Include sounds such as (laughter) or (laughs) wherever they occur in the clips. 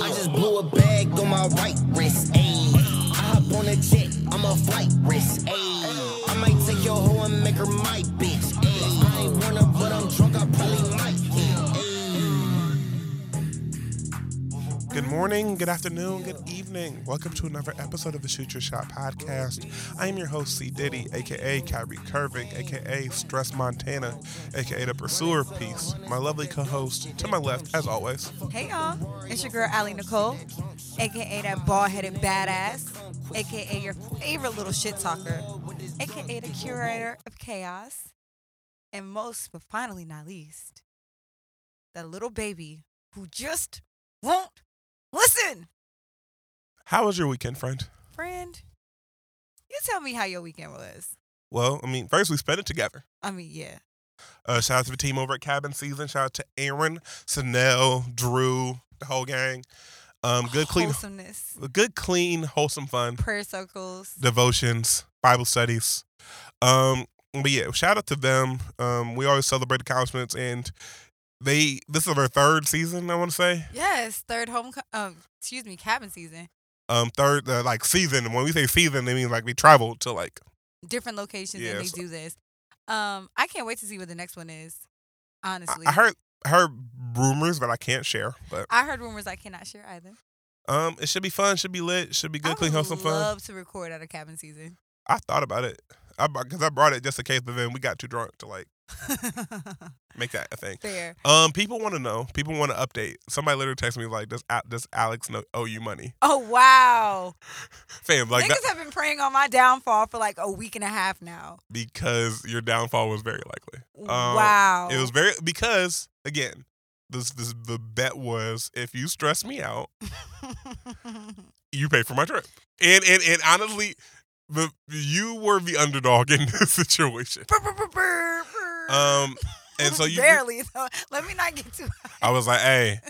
I just blew a bag on my right wrist. Ayy. I hop on a jet, I'm a flight risk. Ayy. I might take your hoe and make her my Good morning, good afternoon, good evening. Welcome to another episode of the Shoot Your Shot podcast. I am your host, C. Diddy, aka Kyrie Curving, aka Stress Montana, aka The Pursuer Peace. My lovely co host to my left, as always. Hey y'all, it's your girl Allie Nicole, aka that bald headed badass, aka your favorite little shit talker, aka the curator of chaos, and most but finally not least, that little baby who just won't listen. How was your weekend, friend? Friend, you tell me how your weekend was. Well, I mean, first we spent it together. I mean, yeah. Uh, shout out to the team over at Cabin Season. Shout out to Aaron, Sanel, Drew, the whole gang. Um, good, clean, good, clean, wholesome fun. prayer circles. devotions, Bible studies. Um, but yeah, shout out to them. Um, we always celebrate accomplishments, and they this is their third season. I want to say, Yes, third home, um, excuse me, cabin season. um, third uh, like season. When we say season, they mean like we travel to like different locations and they Yes. do this. Um, I can't wait to see what the next one is. Honestly, I heard I heard rumors that I can't share, but I heard rumors I cannot share either. um, it should be fun. Should be lit. Should be good, I clean, house wholesome fun. love to record at a cabin season. I thought about it. I because I brought it just in case, but then we got too drunk to like (laughs) make that a thing. Fair. Um, people want to know. People want to update. Somebody literally texted me like, "Does does Alex know owe you money?" Oh wow! (laughs) Fam, like Niggas that have been praying on my downfall for like a week and a half now. because your downfall was very likely. Um, wow. It was very because again, this this the bet was if you stress me out, (laughs) you pay for my trip. And and and honestly, the you were the underdog in (laughs) this situation. Um, and so (laughs) you barely. though. Let me not get too. I was like, hey,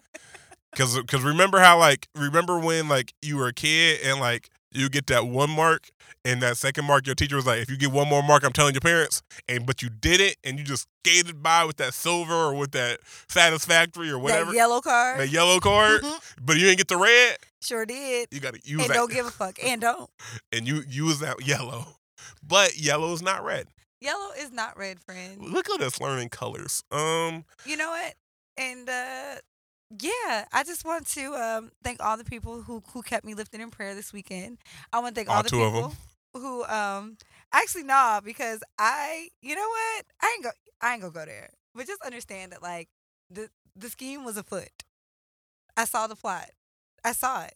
because because remember how like remember when like you were a kid and like you get that one mark and that second mark your teacher was like, if you get one more mark, I'm telling your parents, and but you did it and you just skated by with that silver or with that satisfactory or whatever That yellow card. that yellow card, Mhm. but you didn't get the red. Sure did. You got to use And that don't give a fuck. And don't. (laughs) and you use that yellow, but yellow is not red. Yellow is not red, friend. Look at us learning colors. Um, you know what? And uh yeah, I just want to um thank all the people who who kept me lifted in prayer this weekend. I want to thank all, All the two of people who um actually nah because I you know what? I ain't go I ain't gonna go there. But just understand that like the the scheme was afoot. I saw the plot. I saw it.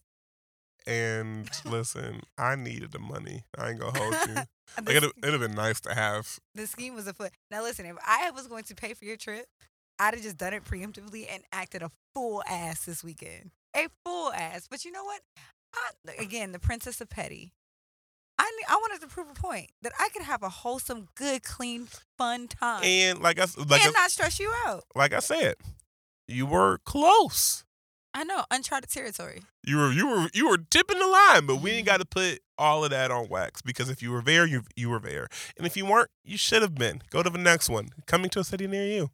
and listen, I needed the money. I ain't gonna hold you. (laughs) Like it'd, it'd have been nice to have. the scheme was afoot. Now listen, if I was going to pay for your trip, I'd have just done it preemptively and acted a full ass this weekend. A full ass. But you know what? I, again, the princess of petty. I I wanted to prove a point that I could have a wholesome, good, clean, fun time And like I like I, and not stress you out. like I said, you were close. I know, uncharted territory. You were you were you were tipping the line, but we ain't Mhm. got to put all of that on wax because if you were there, you you were there, and if you weren't, you should have been. Go to the next one, coming to a city near you.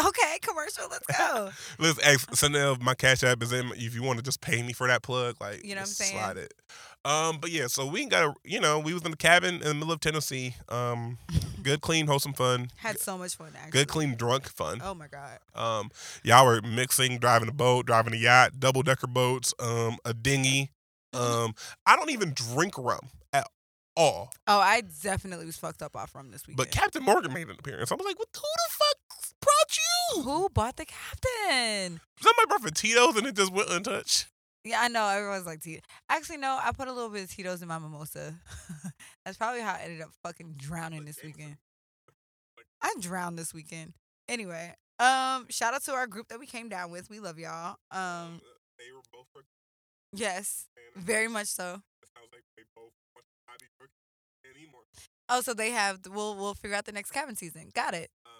Okay, commercial. Let's (laughs) go. Listen, hey, now my cash app is in. If you want to just pay me for that plug, like You know what I'm saying? slide it. Um, but yeah, so we got to, you know, we was in the cabin in the middle of Tennessee. Um, (laughs) good, clean, wholesome fun. Had so much fun. Actually. Good, clean, drunk fun. Oh my god. Um, y'all were mixing, driving a boat, driving a yacht, double decker boats, um, a dinghy. Mm-hmm. Um, I don't even drink rum at all. Oh, I definitely was fucked up off rum this weekend. But Captain Morgan made an appearance. I was like, what, who the who bought the captain? Somebody brought for Tito's and it just went untouched. Yeah, I know. Everyone's like Tito's. Actually, no. I put a little bit of Tito's in my mimosa. (laughs) That's probably how I ended up fucking drowning this weekend. I drowned this weekend. Anyway, um, shout out to our group that we came down with. We love y'all. Um, they were both yes, very much so. sounds like they both want to not be drunk anymore. Oh, so they have. We'll we'll figure out the next cabin season. Got it. Um,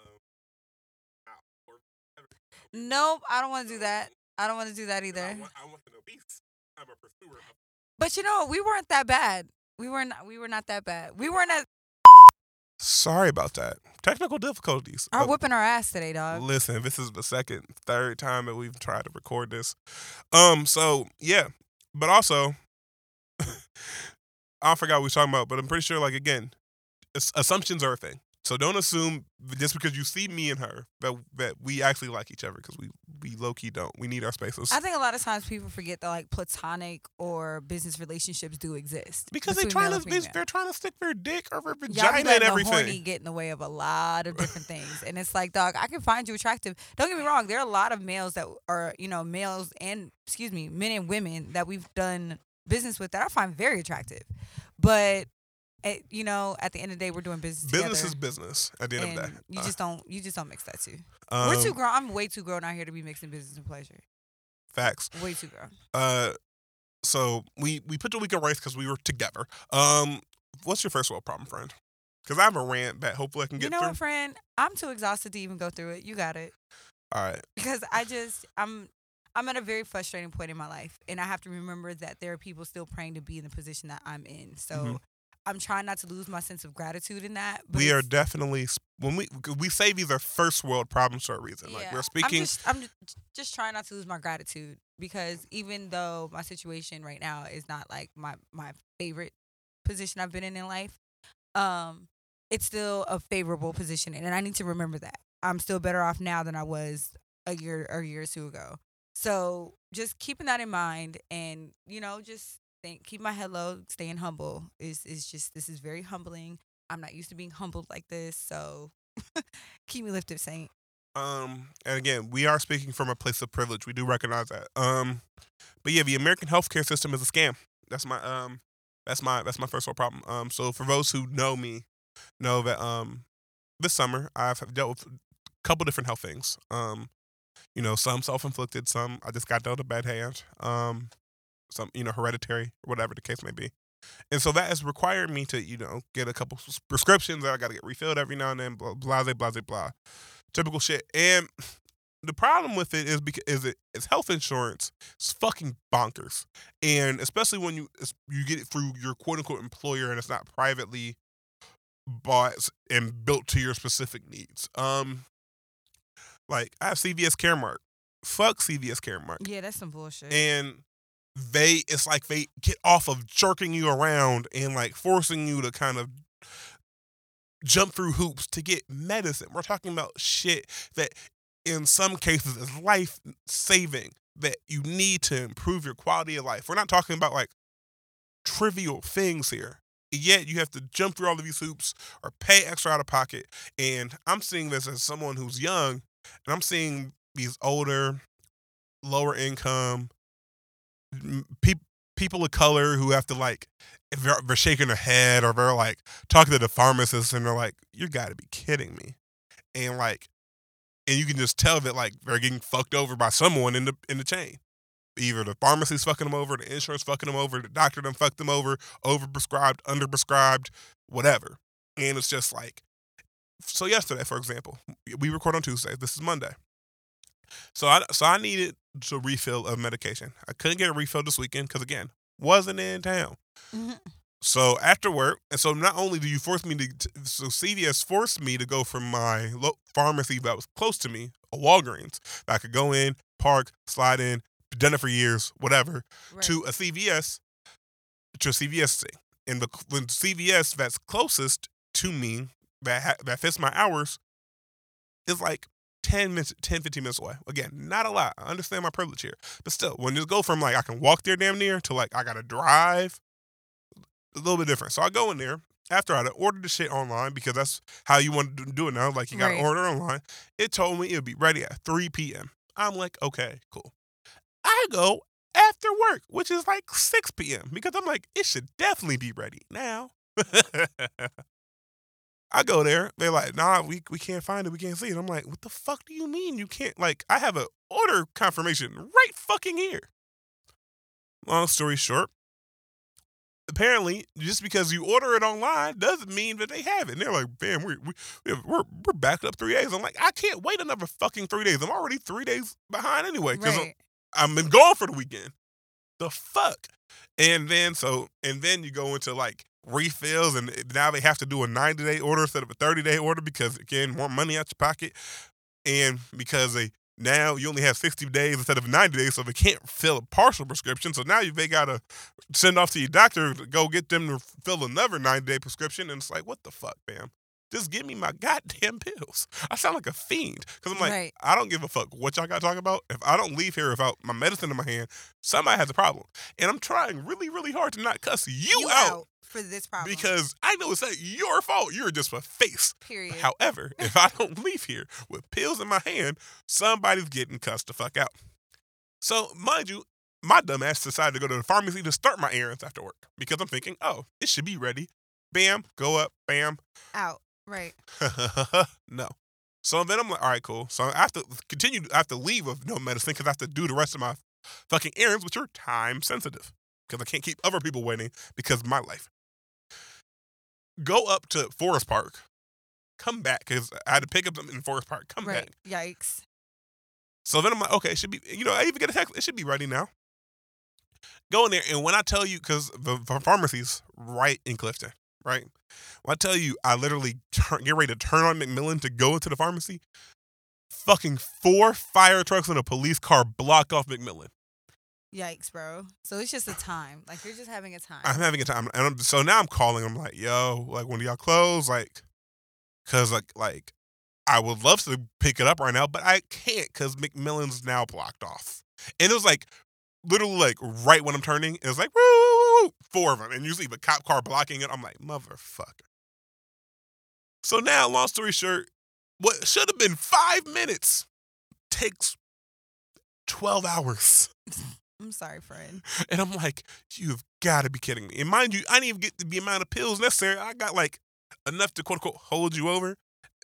Nope, I don't want to do that. I don't want to do that I either. want, I want the obese. I'm a pursuer. But you know, we weren't that bad. We were not. We were not that bad. We weren't as Sorry about that. Technical difficulties. Are Uh, whipping our ass today, dog. Listen, this is the second, third time that we've tried to record this. Um, so yeah, but also, (laughs) I forgot what we were talking about, but I'm pretty sure, like again, assumptions are a thing. So don't assume just because you see me and her that that we actually like each other because we we low key don't. We need our spaces I think a lot of times people forget that like platonic or business relationships do exist because they're trying to and they, female. they're trying to stick their dick or their vagina and everything. horny get in the way of a lot of different things, and it's like, dog, I can find you attractive. Don't get me wrong. There are a lot of males that are, you know, males and excuse me, men and women that we've done business with that I find very attractive, but. It, you know, at the end of the day, we're doing business. Business together, is business at the end of the day. you Uh, just don't, you just don't mix that two. um, we're too grown. I'm way too grown out here to be mixing business and pleasure. facts. Way too grown. Uh, so we we put the week of race because we were together. Um, what's your first world problem, friend? Because I have a rant that hopefully I can get You know through. what, friend? I'm too exhausted to even go through it. You got it. All right. because (laughs) I just I'm I'm at a very frustrating point in my life, and I have to remember that there are people still praying to be in the position that I'm in. So Mhm. I'm trying not to lose my sense of gratitude in that. But we are definitely when we we say these are first world problems for a reason. Like we're speaking. I'm just, I'm just just trying not to lose my gratitude because even though my situation right now is not like my my favorite position I've been in in life, um, it's still a favorable position, and I need to remember that I'm still better off now than I was a year or a year or two ago. So just keeping that in mind, and you know, just think, keep my head low, staying humble is is just this is very humbling. I'm not used to being humbled like this, so (laughs) keep me lifted, Saint. Um, and again, we are speaking from a place of privilege. We do recognize that. Um, but yeah, the American healthcare system is a scam. That's my um, that's my that's my first world problem. Um, so for those who know me, know that um, this summer I've dealt with a couple different health things. Um, you know, some self inflicted, some I just got dealt a bad hand. Um, some you know hereditary, whatever the case may be. And so that has required me to, you know, get a couple prescriptions that I got to get refilled every now and then, blah, blah, blah, blah, blah. Typical shit. And the problem with it is because is it it's health insurance. It's fucking bonkers. And especially when you you get it through your quote unquote employer and it's not privately bought and built to your specific needs. Um, like I have CVS Caremark. Fuck CVS Caremark Yeah, that's some bullshit. and they it's like they get off of jerking you around and like forcing you to kind of jump through hoops to get medicine. We're talking about shit that in some cases is life saving that you need to improve your quality of life. We're not talking about like trivial things here. Yet you have to jump through all of these hoops or pay extra out of pocket. And I'm seeing this as someone who's young, and I'm seeing these older, lower income peop people of color who have to like if they're, they're shaking their head or they're like talking to the pharmacist and they're like you got to be kidding me. And like and you can just tell that like they're getting fucked over by someone in the in the chain. Either the pharmacy's fucking them over the insurance fucking them over the doctor done fucked them over overprescribed underprescribed whatever. And it's just like so yesterday for example we record on tuesday this is monday. So I so I needed to refill of medication. I couldn't get a refill this weekend because again wasn't in town. Mhm. So after work, and so not only do you force me to, so CVS forced me to go from my pharmacy that was close to me, a Walgreens, that I could go in, park, slide in, done it for years, whatever, Right. to a CVS, to a CVS thing. And the when CVS that's closest to me that ha- that fits my hours is like 10 minutes 10 15 minutes away. Again not a lot. I understand my privilege here. But still when you go from like i can walk there damn near to like i gotta drive a little bit different. So i go in there. After i ordered the shit online because that's how you want to do it now like you gotta Right. order online. It told me it would be ready at 3 p.m i'm like okay cool. I go after work which is like 6 p.m because i'm like it should definitely be ready now (laughs) I go there. They're like, nah, we we can't find it. We can't see it. I'm like, what the fuck do you mean you can't? Like, I have an order confirmation right fucking here. Long story short, apparently, just because you order it online doesn't mean that they have it. And they're like, damn, we we we have- we're we're backed up three days. I'm like, I can't wait another fucking three days. I'm already three days behind anyway because right. I'm been gone for the weekend. The fuck? And then so and then you go into like refills, and now they have to do a 90 day order instead of a 30 day order because again, more money out your pocket, and because they now you only have 60 days instead of 90 days, so they can't fill a partial prescription. So now you they gotta send off to your doctor to go get them to fill another 90 day prescription, and it's like, what the fuck, fam? Just give me my goddamn (laughs) pills. I sound like a fiend because I'm like, Right. I don't give a fuck what y'all got to talk about. If I don't leave here without my medicine in my hand, somebody has a problem. And I'm trying really, really hard to not cuss you, out, for this problem. because I know it's not your fault. You're just a face. period. However, (laughs) if I don't leave here with pills in my hand, somebody's getting cussed the fuck out. So, mind you, my dumb ass decided to go to the pharmacy to start my errands after work because I'm thinking, oh, it should be ready. Bam, go up, bam, out. Right. (laughs) no. So then I'm like, all right, cool. So I have to continue. I have to leave with no medicine because I have to do the rest of my fucking errands, which are time sensitive because I can't keep other people waiting because of my life. Go up to Forest Park, come back because I had to pick up them in Forest Park. Come Right. back. Yikes. So then I'm like, okay, it should be. You know, I even get a text. It should be ready now. Go in there, and when I tell you, because the, the pharmacy's right in Clifton, right? When I tell you, I literally turn, get ready to turn on McMillan to go into the pharmacy. Fucking four fire trucks and a police car block off McMillan. Yikes, bro. So it's just a time. Like you're just having a time. I'm having a time, and I'm, so now I'm calling. I'm like, yo, like when do y'all close? Like, cause like like I would love to pick it up right now, but I can't because McMillan's now blocked off. And it was like literally like right when I'm turning, it was like woo, four of them, and usually the cop car blocking it. I'm like motherfucker. So now, long story short, what should have been five minutes takes twelve hours. (laughs) I'm sorry, friend. And I'm like, you've got to be kidding me. And mind you, I didn't even get the amount of pills necessary. I got like enough to quote unquote hold you over.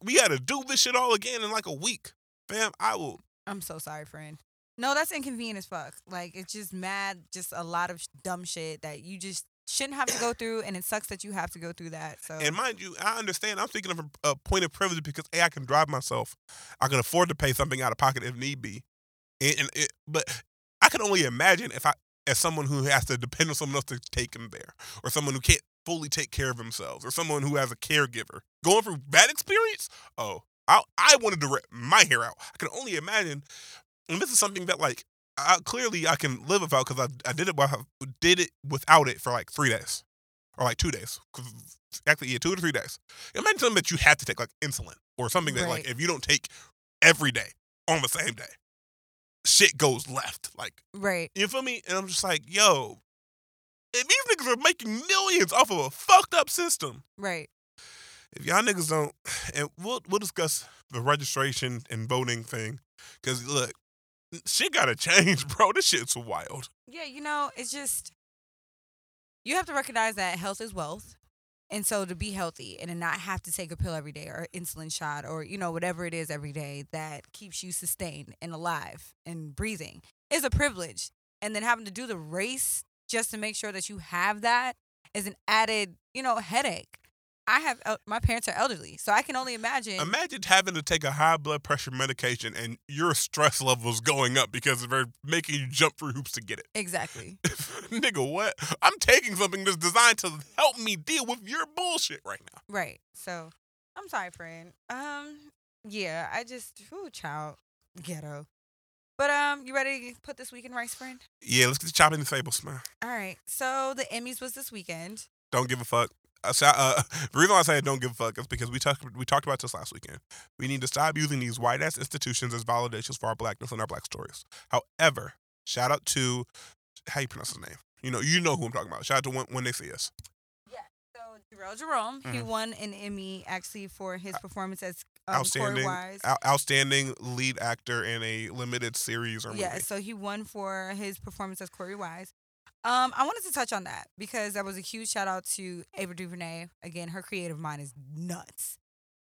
We got to do this shit all again in like a week. Fam, I will. I'm so sorry, friend. No, that's inconvenient as fuck. Like it's just mad, just a lot of sh- dumb shit that you just shouldn't have to go (coughs) through, and it sucks that you have to go through that. So And mind you, I understand. I'm speaking of a, a point of privilege because A, I can drive myself. I can afford to pay something out of pocket if need be. And, and it, but I can only imagine if I, as someone who has to depend on someone else to take him there, or someone who can't fully take care of themselves, or someone who has a caregiver going through that experience. Oh, I I wanted to rip my hair out. I can only imagine. And this is something that like I, clearly I can live without because I I did it while- did it without it for like three days or like two days. Actually, yeah, two to three days. Imagine something that you have to take, like insulin, or something that, like, if you don't take every day on the same day, shit goes left. Like, right, you feel me? And I'm just like, yo, and these niggas are making millions off of a fucked up system. right. If y'all niggas don't, and we'll we'll discuss the registration and voting thing, because look, shit gotta change, (laughs) bro. This shit's wild. Yeah, you know, it's just you have to recognize that health is wealth. And so to be healthy and to not have to take a pill every day or insulin shot or, you know, whatever it is every day that keeps you sustained and alive and breathing is a privilege. And then having to do the race just to make sure that you have that is an added, you know, headache. I have el- my parents are elderly, so I can only imagine. Imagine having to take a high blood pressure medication and your stress levels going up because they're making you jump through hoops to get it. exactly. (laughs) Nigga, what? I'm taking something that's designed to help me deal with your bullshit right now. Right. So I'm sorry, friend. Um, yeah, I just ooh, child ghetto. But um, you ready to put this week in rice, friend? Yeah, let's get the chopping the fables, man. All right. So the Emmys was this weekend. Don't give a fuck. Uh, uh, (laughs) the reason why I say don't give a fuck is because we talked we talked about this last weekend. We need to stop using these white ass institutions as validations for our blackness and our black stories. However, shout out to how you pronounce his name. You know, you know who I'm talking about. Shout out to when, when they see us. Yeah. So Jharrel Jerome, he Mhm. won an Emmy actually for his performance as um, Korey Outstanding, out- outstanding lead actor in a limited series or movie. Yeah, so he won for his performance as Korey Wise. Um, I wanted to touch on that because that was a huge shout out to Ava DuVernay. Again, her creative mind is nuts.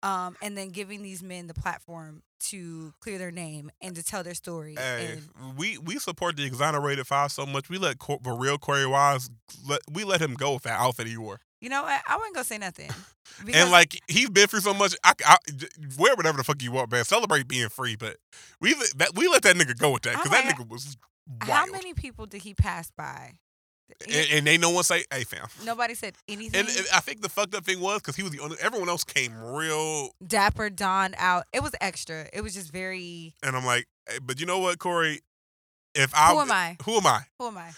Um, and then giving these men the platform to clear their name and to tell their story. Hey, we we support the exonerated five so much. We let Cor- the real Korey Wise let we let him go with that outfit he wore. you know what? I wouldn't gonna say nothing. (laughs) and like he's been through so much. I, I wear whatever the fuck you want, man. Celebrate being free, but we let that we let that nigga go with that because that nigga was how many people did he pass by and, and they no one say, "Hey, fam." Nobody said anything. And, and I think the fucked up thing was because he was the only. Everyone else came real, Dapper Don out. It was extra. It was just very. and I'm like, hey, but you know what, Korey? If I Who am I? Who am I? Who am I?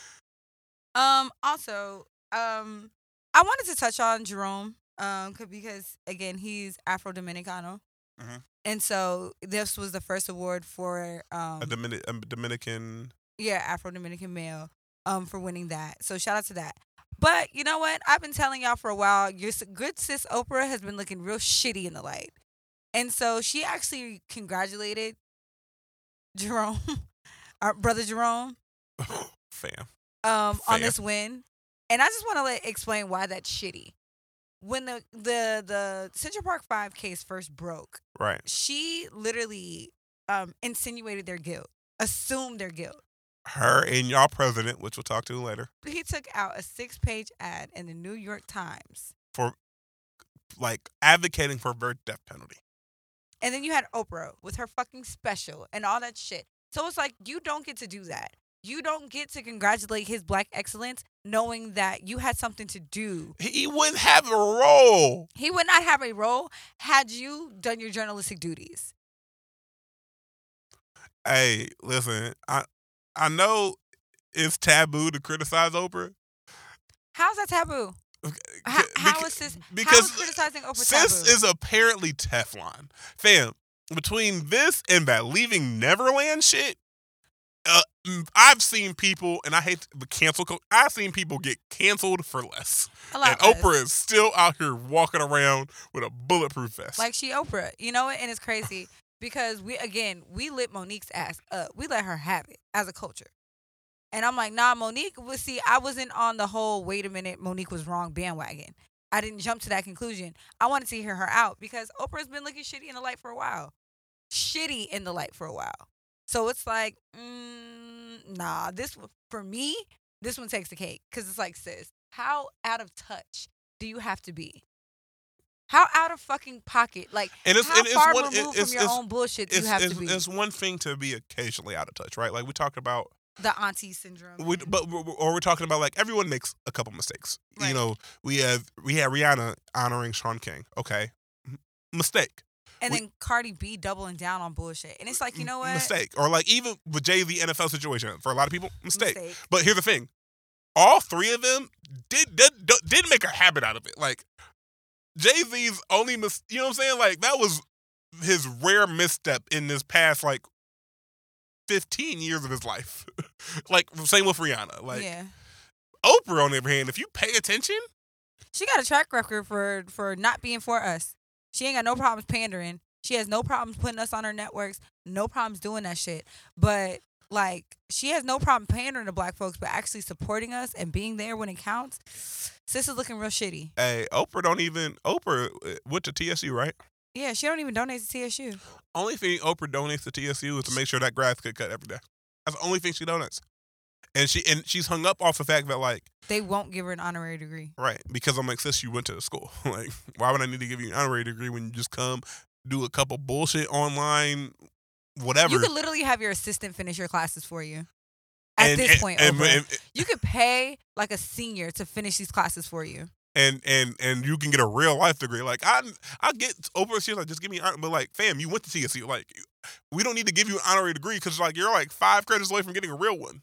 Um. Also, um, I wanted to touch on Jerome, um, because again, he's Afro Dominicano, Mhm. and so this was the first award for um, A, Dominic, a Dominican. yeah, Afro Dominican male, um, for winning that. So shout out to that. But you know what? I've been telling y'all for a while. Your good sis Oprah has been looking real shitty in the light, and so she actually congratulated Jerome, (laughs) our brother Jerome, (laughs) fam. um, on this win. And I just want to like, explain why that's shitty. When the the the Central Park Five case first broke, Right. she literally um, insinuated their guilt, assumed their guilt. Her and y'all president, which we'll talk to later, He took out a six page ad in the New York Times. for like advocating for birth death penalty. And then you had Oprah with her fucking special and all that shit. So it's like you don't get to do that. You don't get to congratulate his black excellence knowing that you had something to do. He wouldn't have a role. He would not have a role had you done your journalistic duties. Hey, listen, I I know it's taboo to criticize Oprah. How's that taboo? How, how is this? because is criticizing Oprah Sis taboo? is apparently Teflon. Fam, between this and that leaving Neverland shit, uh, I've seen people, and I hate the cancel. Co- I've seen people get canceled for less, a lot and less. Oprah is still out here walking around with a bulletproof vest. like she Oprah. You know what? And it's crazy because we again we lit Mo'Nique's ass up. We let her have it as a culture. And I'm like, nah, Mo'Nique. Well, see, I wasn't on the whole wait a minute, Mo'Nique was wrong bandwagon. I didn't jump to that conclusion. I wanted to hear her out because Oprah's been looking shitty in the light for a while. Shitty in the light for a while. So it's like, mm, nah, this for me, this one takes the cake because it's like, sis, how out of touch do you have to be? How out of fucking pocket? Like, And it's- how and it's far one- removed it's- from your own bullshit do you it's, have to be? it's one thing to be occasionally out of touch, right? Like we talked about, the auntie syndrome. we, but or we're talking about like everyone makes a couple mistakes. Right. You know, we have we had Rihanna honoring Shaun King. Okay, mistake. and we- then Cardi B doubling down on bullshit. And it's like, you know what? Mistake. Or like even with Jay the NFL situation for a lot of people, mistake. Mistake. But here's the thing: all three of them did did, did make a habit out of it. Like Jay Z's only mis- you know what I'm saying? Like that was his rare misstep in this past like 15 years of his life. (laughs) like same with Rihanna. Like yeah. Oprah, on the other hand, if you pay attention, She got a track record for for not being for us. She ain't got no problems pandering. She has no problems putting us on her networks. No problems doing that shit. But like she has no problem pandering to black folks, but actually supporting us and being there when it counts. Sis is looking real shitty. hey, Oprah don't even Oprah uh, went to TSU, right? Yeah, she don't even donate to TSU. Only thing Oprah donates to TSU is to make sure that grass get cut every day. That's the only thing she donates. And she and she's hung up off the fact that like, They won't give her an honorary degree. right, because I'm like, sis, you went to the school. (laughs) like, why would I need to give you an honorary degree when you just come do a couple bullshit online, whatever. You could literally have your assistant finish your classes for you. At and, this and, point, and, Oprah. you could pay like a senior to finish these classes for you. and and and you can get a real life degree. Like I, I get Oprah. She's like, just give me, honor- but like, fam, you went to TSU. Like, we don't need to give you an honorary degree because like you're like five credits away from getting a real one.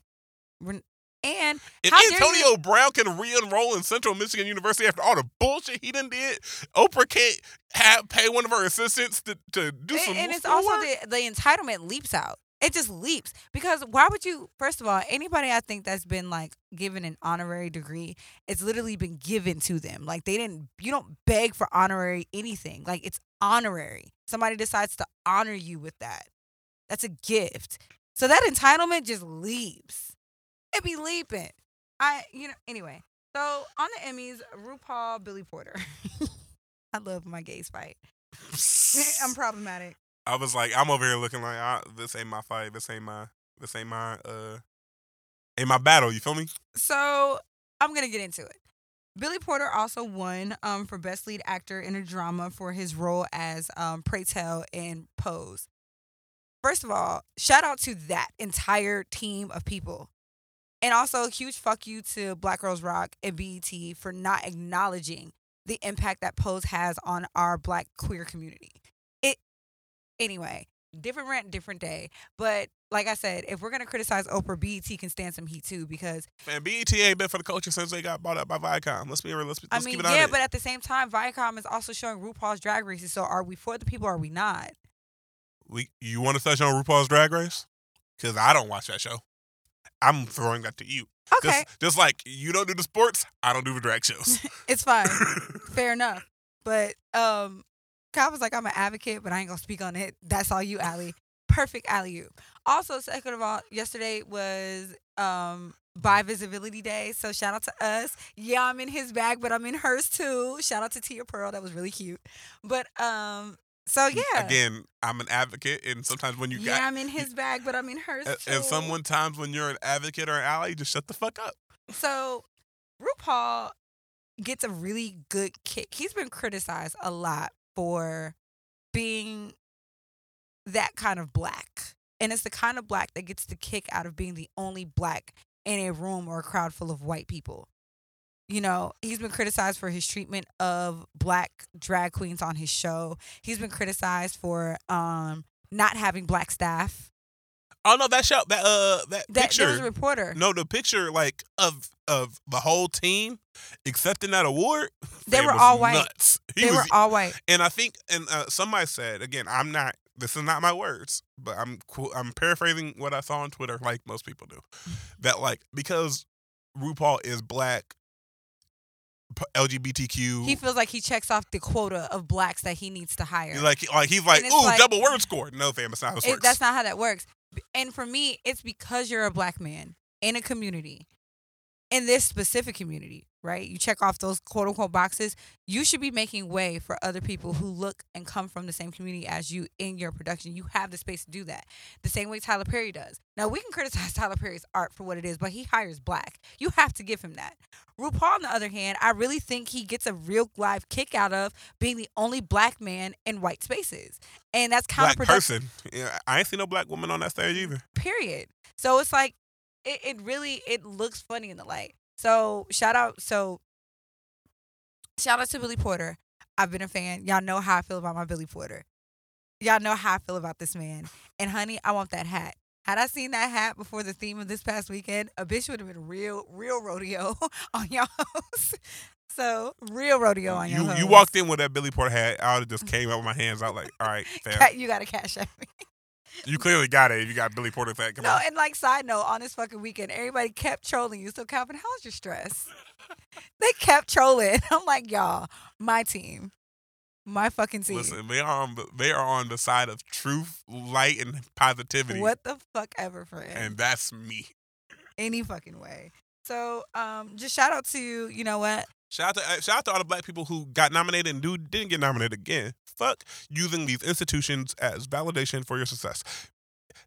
We're- And If Antonio Brown can re-enroll in Central Michigan University after all the bullshit he done did, Oprah can't have pay one of her assistants to, to do some. and, and it's also the the entitlement leaps out. It just leaps because why would you? First of all, anybody I think that's been like given an honorary degree, it's literally been given to them. Like they didn't. You don't beg for honorary anything. Like it's honorary. Somebody decides to honor you with that. That's a gift. So that entitlement just leaps. It be leaping. I you know anyway. So on the Emmys, RuPaul, Billy Porter. (laughs) I love my gays fight. (laughs) I'm problematic. I was like, I'm over here looking like ah, this ain't my fight. This ain't my. This ain't my. Uh, ain't my battle. You feel me? So I'm gonna get into it. Billy Porter also won um, for Best Lead Actor in a Drama for his role as um, Pray Tell in Pose. First of all, shout out to that entire team of people. And also, a huge fuck you to Black Girls Rock and BET for not acknowledging the impact that Pose has on our Black queer community. It anyway, different rant, different day. But like I said, if we're gonna criticize Oprah, BET can stand some heat too because Man, BET ain't been for the culture since they got bought up by Viacom. Let's be real. Let's, let's I mean, yeah, but at the same time, Viacom is also showing RuPaul's Drag Races. So are we for the people? or Are we not? we, you want to touch on RuPaul's Drag Race? Because I don't watch that show. I'm throwing that to you. Okay, Just, just like you don't do the sports, I don't do the drag shows. (laughs) it's fine. (laughs) Fair enough. But um, Kyle was like, I'm an advocate, but I ain't gonna speak on it. That's all you, Allie. Perfect alley you. Also, second of all, yesterday was um bi visibility day. So shout out to us. Yeah, I'm in his bag, but I'm in hers too. Shout out to Tia Pearl. That was really cute. But um, so yeah. Again, I'm an advocate, and sometimes when you yeah, got I'm in his bag, but I'm in hers and, too. and someone times when you're an advocate or an ally, just shut the fuck up. So RuPaul gets a really good kick. He's been criticized a lot for being that kind of black. And it's the kind of black that gets the kick out of being the only black in a room or a crowd full of white people. You know, he's been criticized for his treatment of black drag queens on his show. He's been criticized for um not having black staff. Oh no, that show, that uh, that, That picture. there was a reporter. no, the picture like of of the whole team accepting that award. (laughs) They were all white. Nuts. (laughs) He they was, were all white. and I think, and uh, somebody said again, I'm not. This is not my words, but I'm I'm paraphrasing what I saw on Twitter, like most people do. (laughs) that like because RuPaul is black, LGBTQ. He feels like he checks off the quota of blacks that he needs to hire. like like he's like, ooh, like- double word score. No, fam, it's not how this It- works. that's not how that works. And for me, it's because you're a black man in a community, in this specific community, right? You check off those quote unquote boxes. You should be making way for other people who look and come from the same community as you in your production. You have the space to do that. The same way Tyler Perry does. Now, we can criticize (laughs) Tyler Perry's art for what it is, but he hires black. You have to give him that. RuPaul, on the other hand, I really think he gets a real live kick out of being the only black man in white spaces. And that's black counterproductive person. Yeah, I ain't seen no black woman on that stage either. period. So it's like it, it really it looks funny in the light. So shout out so shout out to Billy Porter. I've been a fan. Y'all know how I feel about my Billy Porter. Y'all know how I feel about this man. And honey, I want that hat. Had I seen that hat before the theme of this past weekend, a bitch would have been real, real rodeo (laughs) on y'all. So real rodeo on your You host. you walked in with that Billy Porter hat. I would have just came up with my hands out like, all right, (laughs) fam. You got to cash at me. You clearly got it. if You got Billy Porter hat. Come No, on. and like side note, on this fucking weekend, everybody kept trolling you. So Calvin, how's your stress? (laughs) they kept trolling. (laughs) I'm like, y'all, my team, my fucking team. Listen, they are on the, they are on the side of truth, light, and positivity, what the fuck ever, friend. and that's me. Any fucking way. So, um, just shout out to you, you know what? Shout out to uh, shout out to all the black people who got nominated and do didn't get nominated again. Fuck using these institutions as validation for your success.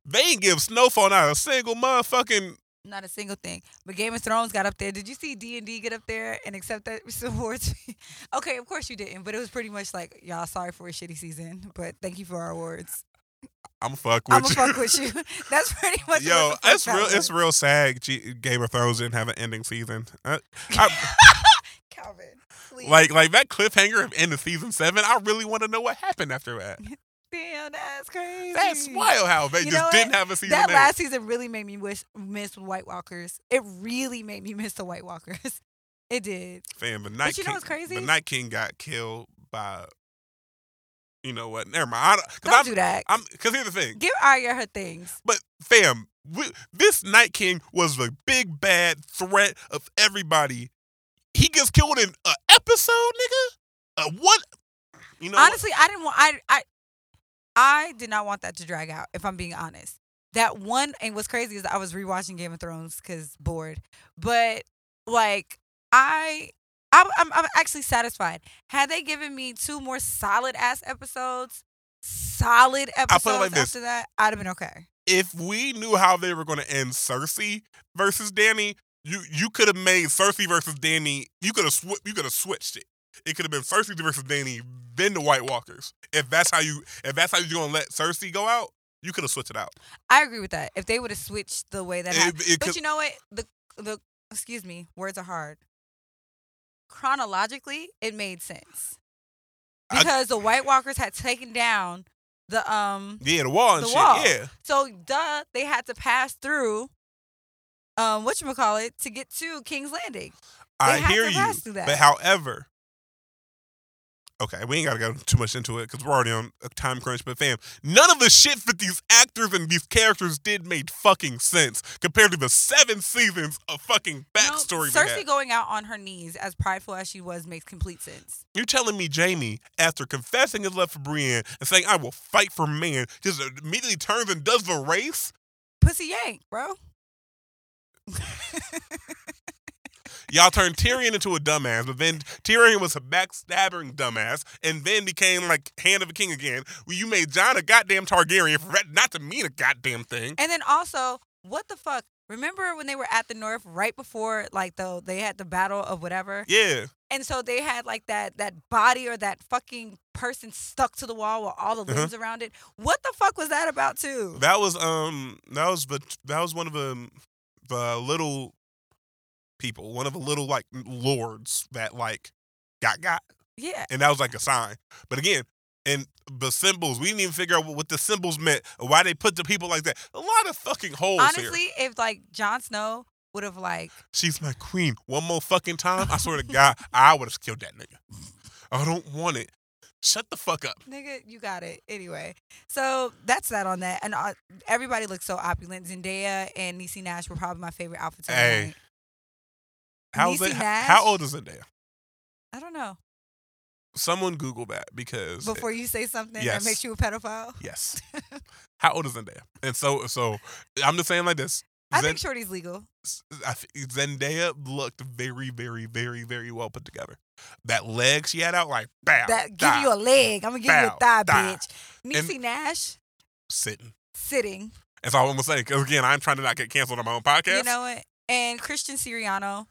They ain't give Snowfall not a single motherfucking. Not a single thing. But Game of Thrones got up there. Did you see D and D get up there and accept that (laughs) awards? okay, of course you didn't. But it was pretty much like, y'all, sorry for a shitty season, but thank you for our awards. I'm fuck with I'm you. fuck with you. (laughs) (laughs) That's pretty much. It. Yo, it's real. It's real sad. G- Game of Thrones didn't have an ending season. Uh, I, Calvin. Please. like, like that cliffhanger of end of season seven. I really want to know what happened after that. (laughs) damn, that's crazy. That's wild how they You just didn't have a season. That eight. last season really made me wish miss White Walkers. It really made me miss the White Walkers. (laughs) It did. Fam, the Night you know what's crazy? The Night King got killed by. You know what? Never mind. I don't- I'm, do that. I'm. Cause here's the thing. Give Arya her things. But fam, we, this Night King was the big bad threat of everybody. He gets killed in an episode, nigga. What? You know. what? Honestly, I didn't want. I I I did not want that to drag out. If I'm being honest, that one and what's crazy is I was rewatching Game of Thrones because bored. But like I. I'm, I'm I'm actually satisfied. Had they given me two more solid ass episodes, solid episodes like this. after that, I'd have been okay. if we knew how they were going to end Cersei versus Dany, you you could have made Cersei versus Dany. You could have sw- you could have switched it. It could have been Cersei versus Dany, then the White Walkers. If that's how you if that's how you're gonna let Cersei go out, you could have switched it out. I agree with that. If they would have switched the way that It- happened, it but you know what? The the excuse me, words are hard. Chronologically, it made sense I- because the White Walkers had taken down the um. Yeah, the wall and The shit. wall. Yeah. So duh, they had to pass through. Um, what you call it to get to King's Landing? I had hear you. pass through that. But however, okay, we ain't gotta go too much into it because we're already on a time crunch. But fam, none of the shit that these actors and these characters did made fucking sense compared to the seven seasons of fucking backstory. we Cersei going out on her knees, as prideful as she was, makes complete sense. You're telling me Jaime, after confessing his love for Brienne and saying I will fight for man, just immediately turns and does the race? Pussy yank, bro. Y'all turned Tyrion into a dumbass, but then Tyrion was a backstabbing dumbass, and then became like hand of a king again. Well, you made Jon a goddamn Targaryen for that not to mean a goddamn thing. And then also, what the fuck? Remember when they were at the north right before like the they had the battle of whatever? Yeah, And so they had like that that body or that fucking person stuck to the wall with all the Uh-huh. limbs around it. What the fuck was that about too? that was um that was but that was one of the the little people, one of the little like lords that like got got, yeah. and that was like a sign. But again. And the symbols, we didn't even figure out what, the symbols meant, or why they put the people like that. A lot of fucking holes here. Honestly, if like Jon Snow would have like She's my queen. One more fucking time, I swear to God, I would have killed that nigga. I don't want it. Shut the fuck up. Nigga, you got it. Anyway, so that's that on that. And uh, everybody looks so opulent. Zendaya and Niecy Nash were probably my favorite outfits. Hey. How's Niecy it? Nash? How old is Zendaya? I don't know. Someone Google that because Before you say something Yes. that makes you a pedophile, yes. (laughs) How old is Zendaya? And so, so I'm just saying like this. I Zen- think Shorty's legal. Zendaya looked very, very, very, very well put together. That leg she had out, like, bow, That give you a leg. I'm gonna give you a thigh, die. bitch. Niecy Nash sitting. sitting. That's all I'm gonna say. Because again, I'm trying to not get canceled on my own podcast. You know what? And Christian Siriano,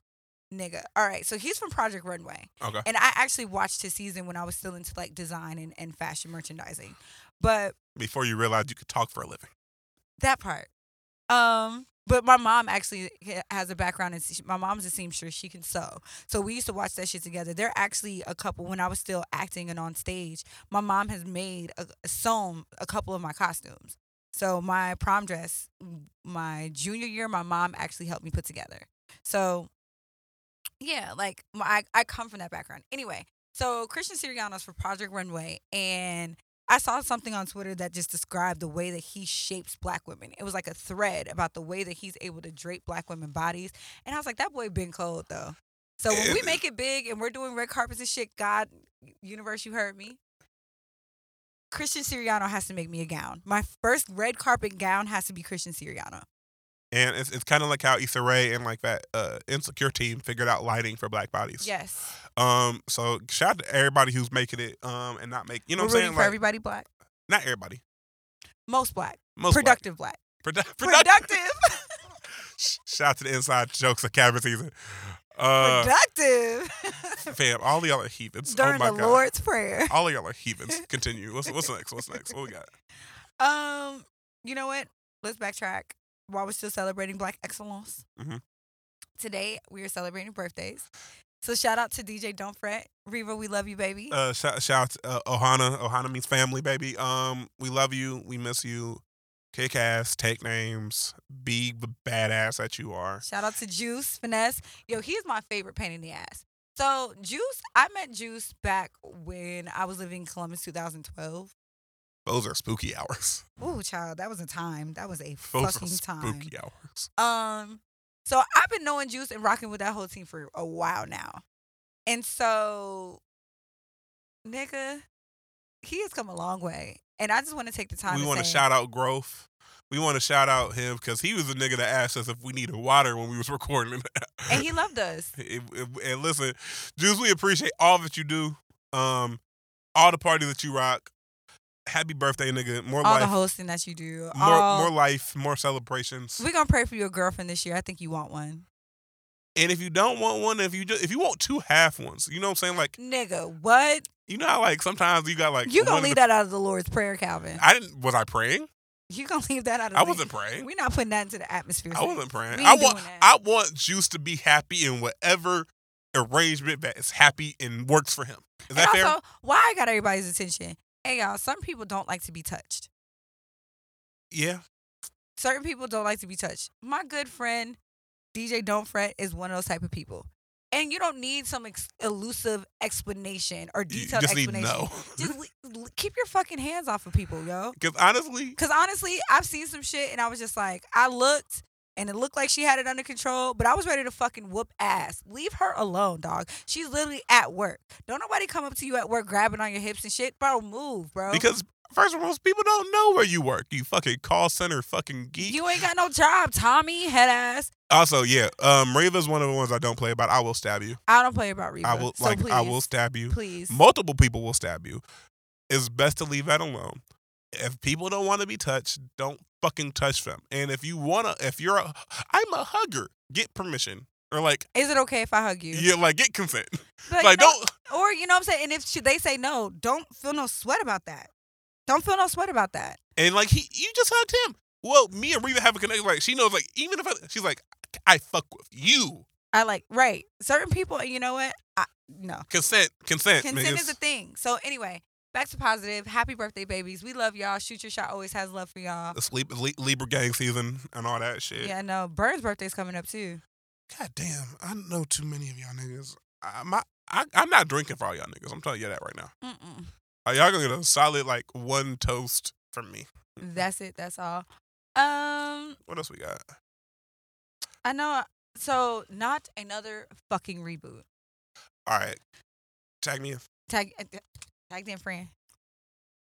nigga. All right, so he's from Project Runway. okay. And I actually watched his season when I was still into like design and, and fashion merchandising. But Before you realized you could talk for a living. that part. Um, but my mom actually has a background in my mom's a seamstress. She can sew, so we used to watch that shit together. They're actually a couple when I was still acting and on stage. My mom has made a, sewn a couple of my costumes. So my prom dress, my junior year, my mom actually helped me put together. So yeah, like I I come from that background. Anyway, so Christian Siriano's for Project Runway, and I saw something on Twitter that just described the way that he shapes black women. It was like a thread about the way that he's able to drape black women bodies. And I was like, that boy been cold though. So when we make (laughs) it big and we're doing red carpets and shit, God, universe, you heard me. Christian Siriano has to make me a gown. My first red carpet gown has to be Christian Siriano. And it's, it's kind of like how Issa Rae and like that uh, insecure team figured out lighting for black bodies. Yes. Um. So shout out to everybody who's making it. Um. And not make you know we're what I'm saying. for Like, everybody black. not everybody. Most black. Most productive black. Produ- (laughs) productive. Productive. (laughs) Sh- Shout out to the inside jokes of cabin season. Uh, productive. (laughs) fam, all of y'all are heathens. During oh my the god. Lord's Prayer. All of y'all are heathens. Continue. What's what's next? What's next? What we got? Um, you know what? Let's backtrack. While we're still celebrating Black Excellence, Mhm. today we are celebrating birthdays. So shout out to DJ Don't Fret, Reva. We love you, baby. Uh, shout, shout out to uh, Ohana. Ohana means family, baby. Um, we love you. We miss you. Kick ass. Take names. Be the badass that you are. shout out to Juice Finesse. Yo, he's my favorite pain in the ass. So Juice, I met Juice back when I was living in Columbus, 2012. Those are spooky hours. Ooh, child, that was a time. That was a (laughs) Those fucking are time. spooky hours. Um, so I've been knowing Juice and rocking with that whole team for a while now, and so, nigga, he has come a long way, and I just want to take the time. we want to shout out Growth. We want to shout out him because he was the nigga that asked us if we needed water when we was (laughs) recording. and he loved us. (laughs) It- it- and listen, Juice, we appreciate all that you do. Um, all the parties that you rock. Happy birthday, nigga. More life. All the hosting that you do. more all, more life, more celebrations. We're gonna pray for your girlfriend this year. I think you want one, and if you don't want one, if you just if you want two half ones, you know what I'm saying? Like nigga. What? you know how like sometimes you got like You gonna leave the- that out of the Lord's prayer, Calvin? I didn't was I praying? You gonna (laughs) leave that out of I wasn't praying. We're not putting that into the atmosphere. I wasn't praying. I want. I want Juice to be happy in whatever arrangement that is happy and works for him. Is and that fair? why I got everybody's attention? Hey y'all, some people don't like to be touched. yeah. Certain people don't like to be touched. My good friend DJ Don't Fret is one of those type of people, and you don't need some ex- elusive explanation or detailed just need to explanation. Just (laughs) le- keep your fucking hands off of people, yo. Because honestly, Because honestly, I've seen some shit and I was just like, I looked and it looked like she had it under control, but I was ready to fucking whoop ass. Leave her alone, dog. She's literally at work. Don't nobody come up to you at work grabbing on your hips and shit. Bro, move, bro. because first of all, most people don't know where you work. You fucking call center fucking geek. you ain't got no job, Tommy, head ass. also, yeah, um, Reva's one of the ones I don't play about. I will stab you. I don't play about Reba. I will so like please, I will stab you. Please. Multiple people will stab you. It's best to leave that alone. If people don't want to be touched, don't fucking touch them. And if you wanna, if you're a, I'm a hugger, get permission or like, Is it okay if I hug you? yeah, like get consent. (laughs) But, like no- don't. Or you know what I'm saying? And if she, they say no, don't feel no sweat about that. Don't feel no sweat about that. And like he, you just hugged him. Well, me and Reva have a connection. Like she knows, like even if I, she's like, I fuck with you. I like right. Certain people, you know what? I, no. Consent, consent, Consent niggas. is a thing. So anyway, back to positive. Happy birthday, babies. We love y'all. Shoot your shot always has love for y'all. the sleep Li- Libra gang season and all that shit. Yeah, no. Burns' birthday's coming up too. God damn, I know too many of y'all niggas. I, my, I, I'm not drinking for all y'all niggas. I'm telling you that right now. Mm-mm. Uh, y'all gonna get a solid like one toast from me. (laughs) That's it. That's all. Um, What else we got? I know. So not another fucking reboot. All right, tag me in. Tag, tag them friend.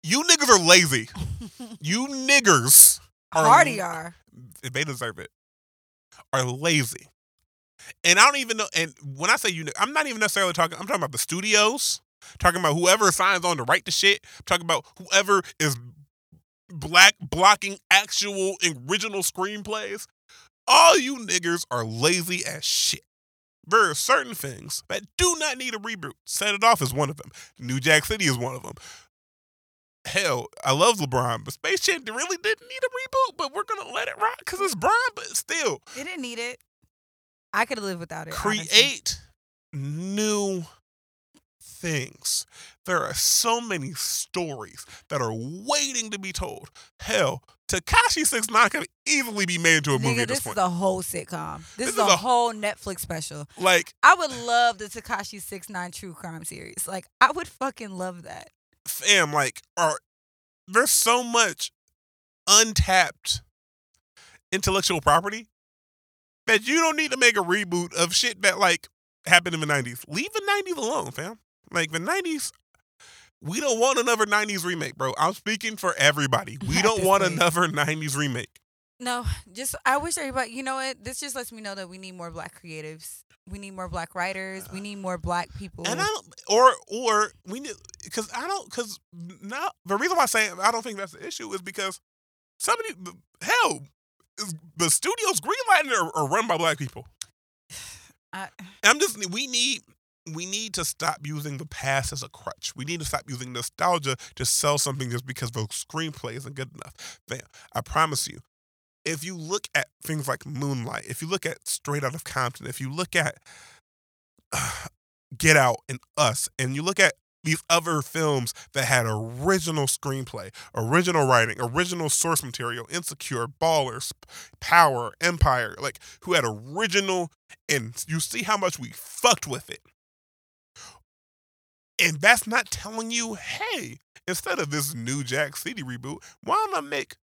You niggas are lazy. (laughs) You niggers are Hardy are. they deserve it. Are lazy. And I don't even know. And when I say you, I'm not even necessarily talking. I'm talking about the studios. Talking about whoever signs on to write the shit. Talking about whoever is black blocking actual original screenplays. All you niggers are lazy as shit. There are certain things that do not need a reboot. Set it off is one of them. New Jack City is one of them. Hell, I love LeBron, but Space Jam really didn't need a reboot. But we're gonna let it rock because it's Bron. But still, It didn't need it. I could have lived without it. honestly. create new things. There are so many stories that are waiting to be told. Hell, Tekashi Six Nine could easily be made into a movie Nigga, at this point. this is a whole sitcom. This, This is, is a, a- whole Netflix special. like, I would love the Tekashi Six Nine True Crime series. Like, I would fucking love that. fam, like, are there's so much untapped intellectual property that you don't need to make a reboot of shit that like happened in the '90s. Leave the '90s alone, fam. Like the '90s, we don't want another '90s remake, bro. I'm speaking for everybody. We don't want point. another '90s remake. No, just I wish everybody. You know what? This just lets me know that we need more black creatives. We need more black writers. We need more black people. And I don't, or or we need because I don't because now the reason why I'm saying I don't think that's the issue is because somebody hell is- the studios greenlighting are, are run by black people. (sighs) I, I'm just we need we need to stop using the past as a crutch. We need to stop using nostalgia to sell something just because the screenplay isn't good enough. Fam, I promise you, if you look at things like Moonlight, if you look at Straight Out of Compton, if you look at (sighs) Get Out and Us, and you look at these other films that had original screenplay, original writing, original source material, Insecure, Ballers, Power, Empire, like who had original, and you see how much we fucked with it. And that's not telling you, hey, instead of this new Jack City reboot, why don't I make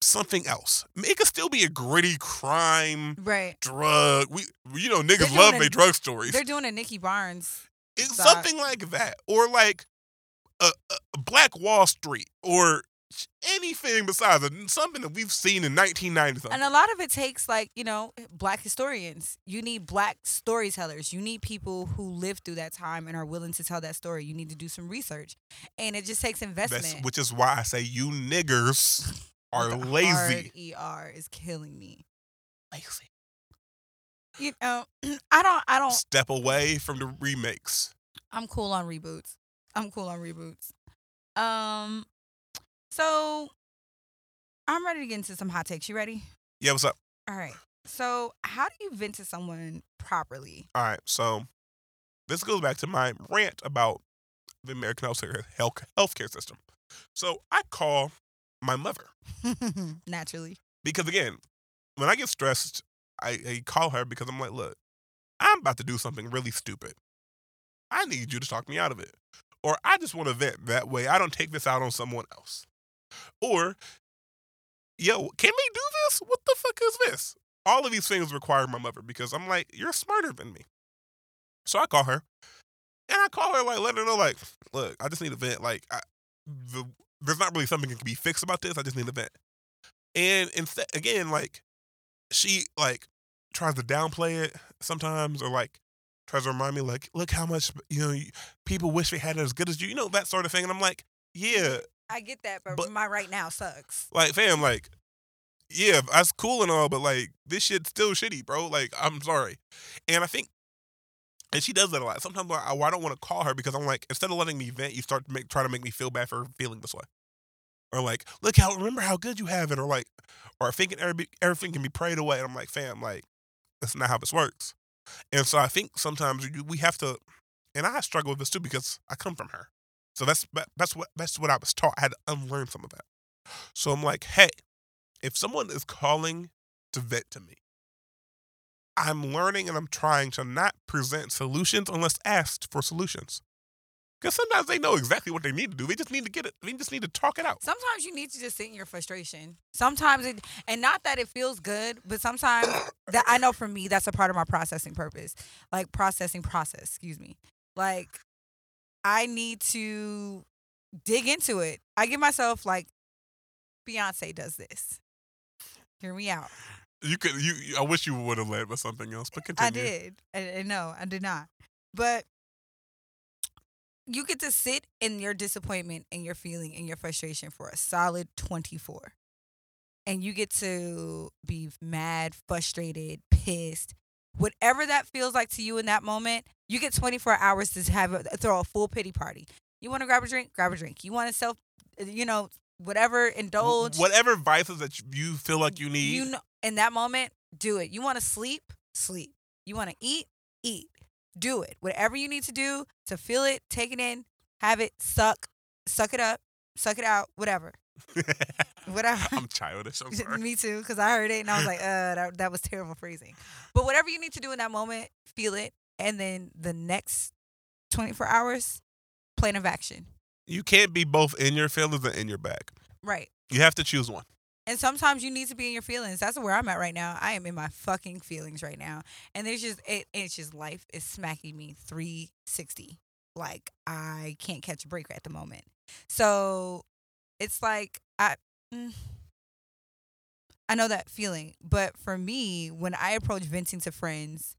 something else? It could still be a gritty crime, right. drug. We, you know, niggas love a- their drug stories. They're doing a Nicky Barnes. It's something like that, or like a, a Black Wall Street, or anything besides something that we've seen in 1990 something. And a lot of it takes like, you know, black historians. You need black storytellers. You need people who lived through that time and are willing to tell that story. You need to do some research. And it just takes investment. That's, which is why I say you niggers (laughs) are lazy. ER is killing me. Lazy. You know, (clears throat) I don't I don't Step away from the remakes. I'm cool on reboots. I'm cool on reboots. Um so I'm ready to get into some hot takes. You ready? Yeah, what's up? All right. So, how do you vent to someone properly? All right, so this goes back to my rant about the American healthcare health healthcare system. So I call my mother (laughs) Naturally. because again, when I get stressed, I, I call her because I'm like, look, I'm about to do something really stupid. I need you to talk me out of it, or I just want to vent. That way, I don't take this out on someone else. Or, yo, can we do this? What the fuck is this? All of these things require my mother because I'm like, you're smarter than me. So I call her, and I call her like, let her know, like, look, I just need a vent. Like, I, the there's not really something that can be fixed about this. I just need a vent. And instead, again, like, she like tries to downplay it sometimes, or like tries to remind me, like, look how much you know people wish they had it as good as you, you know, that sort of thing. And I'm like, yeah, I get that, but, But- my right now sucks. like, fam, like, yeah, that's cool and all, but like, this shit's still shitty, bro. Like, I'm sorry. And I think, and she does that a lot. Sometimes I, I don't want to call her because I'm like, instead of letting me vent, you start to make try to make me feel bad for feeling this way, or like, look how remember how good you have it, or like, or thinking everything can be prayed away. And I'm like, fam, like, that's not how this works. And so I think sometimes we have to, and I struggle with this too because I come from her. So that's that's what that's what I was taught. I had to unlearn some of that. So I'm like, hey, if someone is calling to vent to me, I'm learning and I'm trying to not present solutions unless asked for solutions. Because sometimes they know exactly what they need to do. They just need to get it. They just need to talk it out. Sometimes you need to just sit in your frustration. Sometimes it, and not that it feels good, but sometimes that I know for me, that's a part of my processing purpose, like processing process. Excuse me. Like I need to dig into it. I give myself like Beyonce does this. Hear me out. You could. You. I wish you would have led with something else, but continue. I did. And no, I did not. But you get to sit in your disappointment and your feeling and your frustration for a solid 24. And you get to be mad, frustrated, pissed, whatever that feels like to you in that moment. You get 24 hours to have a, throw a full pity party. You want to grab a drink? Grab a drink. You want to self, you know, whatever, indulge. Whatever vices that you feel like you need. You know, in that moment, do it. You want to sleep, sleep. You want to eat, eat. Do it. Whatever you need to do to feel it, take it in, have it, suck, suck it up, suck it out, whatever, (laughs) whatever. I'm childish. I'm (laughs) sorry. Me too, because I heard it and I was like, (laughs) uh, that, that was terrible phrasing. But whatever you need to do in that moment, feel it, and then the next 24 hours, plan of action. You can't be both in your feelings and in your bag. Right. You have to choose one. And sometimes you need to be in your feelings. That's where I'm at right now. I am in my fucking feelings right now. And there's just it, it's just life is smacking me 360. Like I can't catch a break at the moment. So it's like I mm, I know that feeling, but for me, when I approach venting to friends,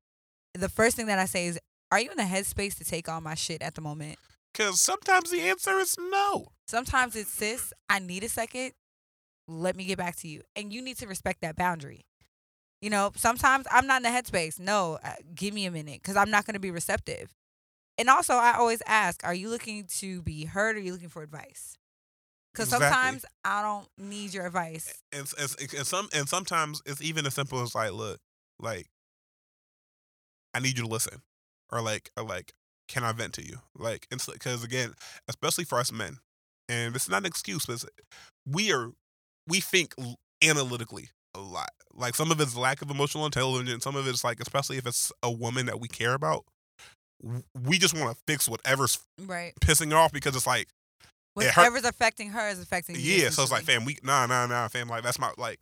the first thing that I say is, "Are you in the headspace to take all my shit at the moment?" Because sometimes the answer is no. Sometimes it's sis, I need a second. Let me get back to you. And you need to respect that boundary. You know, sometimes I'm not in the headspace. No, uh, give me a minute because I'm not going to be receptive. And also, I always ask, are you looking to be heard or are you looking for advice? Because Exactly. sometimes I don't need your advice. And, and, and some and sometimes it's even as simple as like, look, like, I need you to listen, or like, or like, can I vent to you? Like, because again, especially for us men, and it's not an excuse, but it's, we are we think analytically a lot. Like some of it's lack of emotional intelligence, some of it's like, especially if it's a woman that we care about, we just want to fix whatever's Right. pissing her off because it's like, It Whatever's affecting her is affecting you. yeah. So it's like, fam, we nah nah nah, fam. Like that's my like,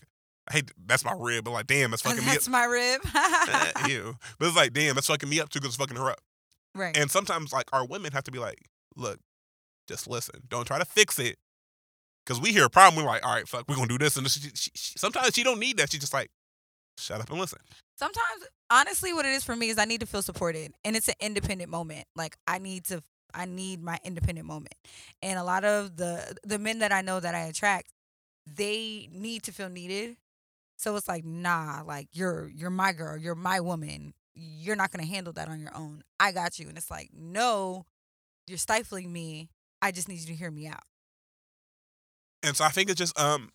Hate that's my rib, but like, damn, that's fucking me up. That's my rib. Eh, (laughs) Ew. But it's like, damn, that's fucking me up too because it's fucking her up. right. And sometimes like our women have to be like, look, just listen. Don't try to fix it. Cause we hear a problem, we're like, all right, fuck, we're gonna do this. And she, she, she, sometimes she don't need that. She's just like, shut up and listen. sometimes honestly what it is for me is i need to feel supported and it's an independent moment like i need to i need my independent moment and a lot of the the men that i know that i attract they need to feel needed so it's like nah like you're you're my girl you're my woman you're not to handle that on your own i got you. And it's like no you're stifling me i just need you to hear me out. And so I think it's just um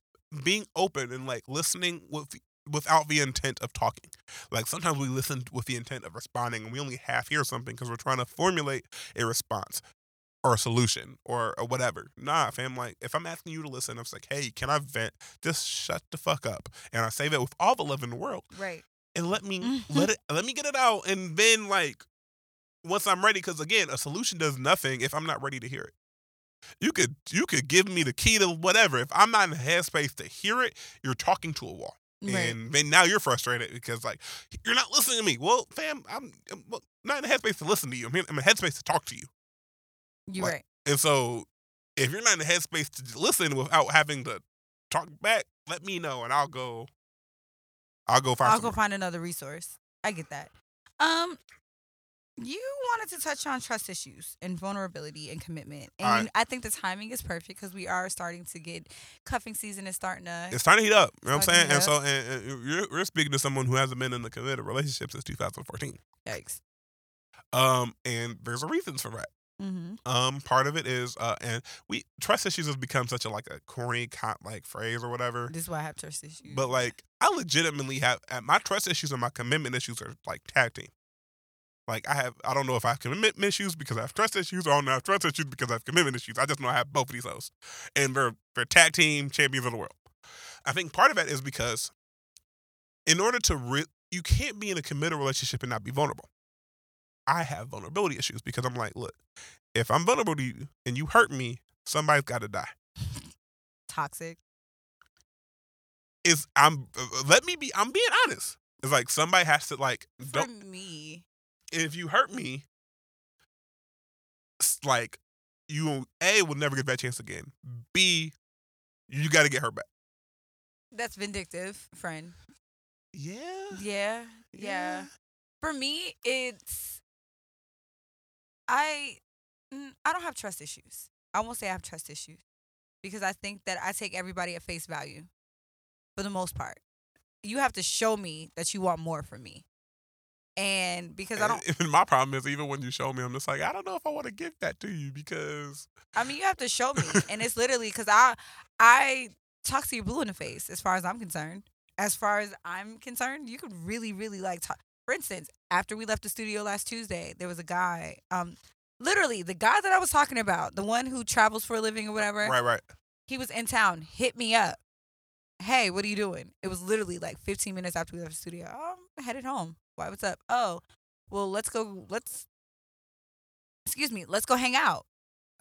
being open and like listening with without the intent of talking. Like sometimes we listen with the intent of responding and we only half hear something because we're trying to formulate a response or a solution or, or whatever. Nah, fam, like if I'm asking you to listen, I'm just like, hey, can I vent? Just shut the fuck up. And I say that with all the love in the world. Right. And let me mm-hmm. let it let me get it out. And then like once I'm ready, because again, a solution does nothing if I'm not ready to hear it. You could you could give me the key to whatever. If I'm not in the headspace to hear it, you're talking to a wall. Right. And then now you're frustrated because like you're not listening to me. Well, fam, I'm, I'm not in the headspace to listen to you. I'm in, I'm in the headspace to talk to you. You're like, right. And so if you're not in the headspace to listen without having to talk back, let me know and I'll go. I'll go find. I'll go find another resource. I get that. Um, you wanted to touch on trust issues and vulnerability and commitment, and right. I think the timing is perfect because we are starting to get cuffing season is starting to. It's starting to heat up. You know what I'm saying? And so, and, and you're, you're speaking to someone who hasn't been in a committed relationship since 2014. Yikes. Um, and there's a reason for that. Mm-hmm. Um, part of it is, uh, and we trust issues has become such a like a corny con- like phrase or whatever. This is why I have trust issues. But like, I legitimately have uh, my trust issues and my commitment issues are like tag team. Like I have, I don't know if I have commitment issues because I have trust issues, or I don't know I have trust issues because I have commitment issues. I just know I have both of these those, and they're they're tag team champions of the world. I think part of that is because, in order to re- you can't be in a committed relationship and not be vulnerable. I have vulnerability issues because I'm like, look, if I'm vulnerable to you and you hurt me, somebody's got to die. (laughs) toxic. Is I'm uh, let me be. I'm being honest. It's like somebody has to like For don't me, if you hurt me, like you a will never get that chance again. B, you got to get her back. that's vindictive, friend. Yeah, Yeah, yeah. For me, it's I mm, I don't have trust issues. I won't say I have trust issues because I think that I take everybody at face value for the most part. You have to show me that you want more from me. And because I don't (laughs) And my problem is even when you show me, I'm just like, I don't know if I want to give that to you because I mean, you have to show me, and it's (laughs) literally because I I talk to you blue in the face as far as I'm concerned. As far as I'm concerned, you could really, really like talk. For instance, after we left the studio last Tuesday, there was a guy, um, literally the guy that I was talking about, the one who travels for a living or whatever. right, right. He was in town, hit me up. Hey, what are you doing? It was literally like 15 minutes after we left the studio. Oh, I'm headed home. Why? What's up? Oh, well, let's go. Let's, excuse me, let's go hang out.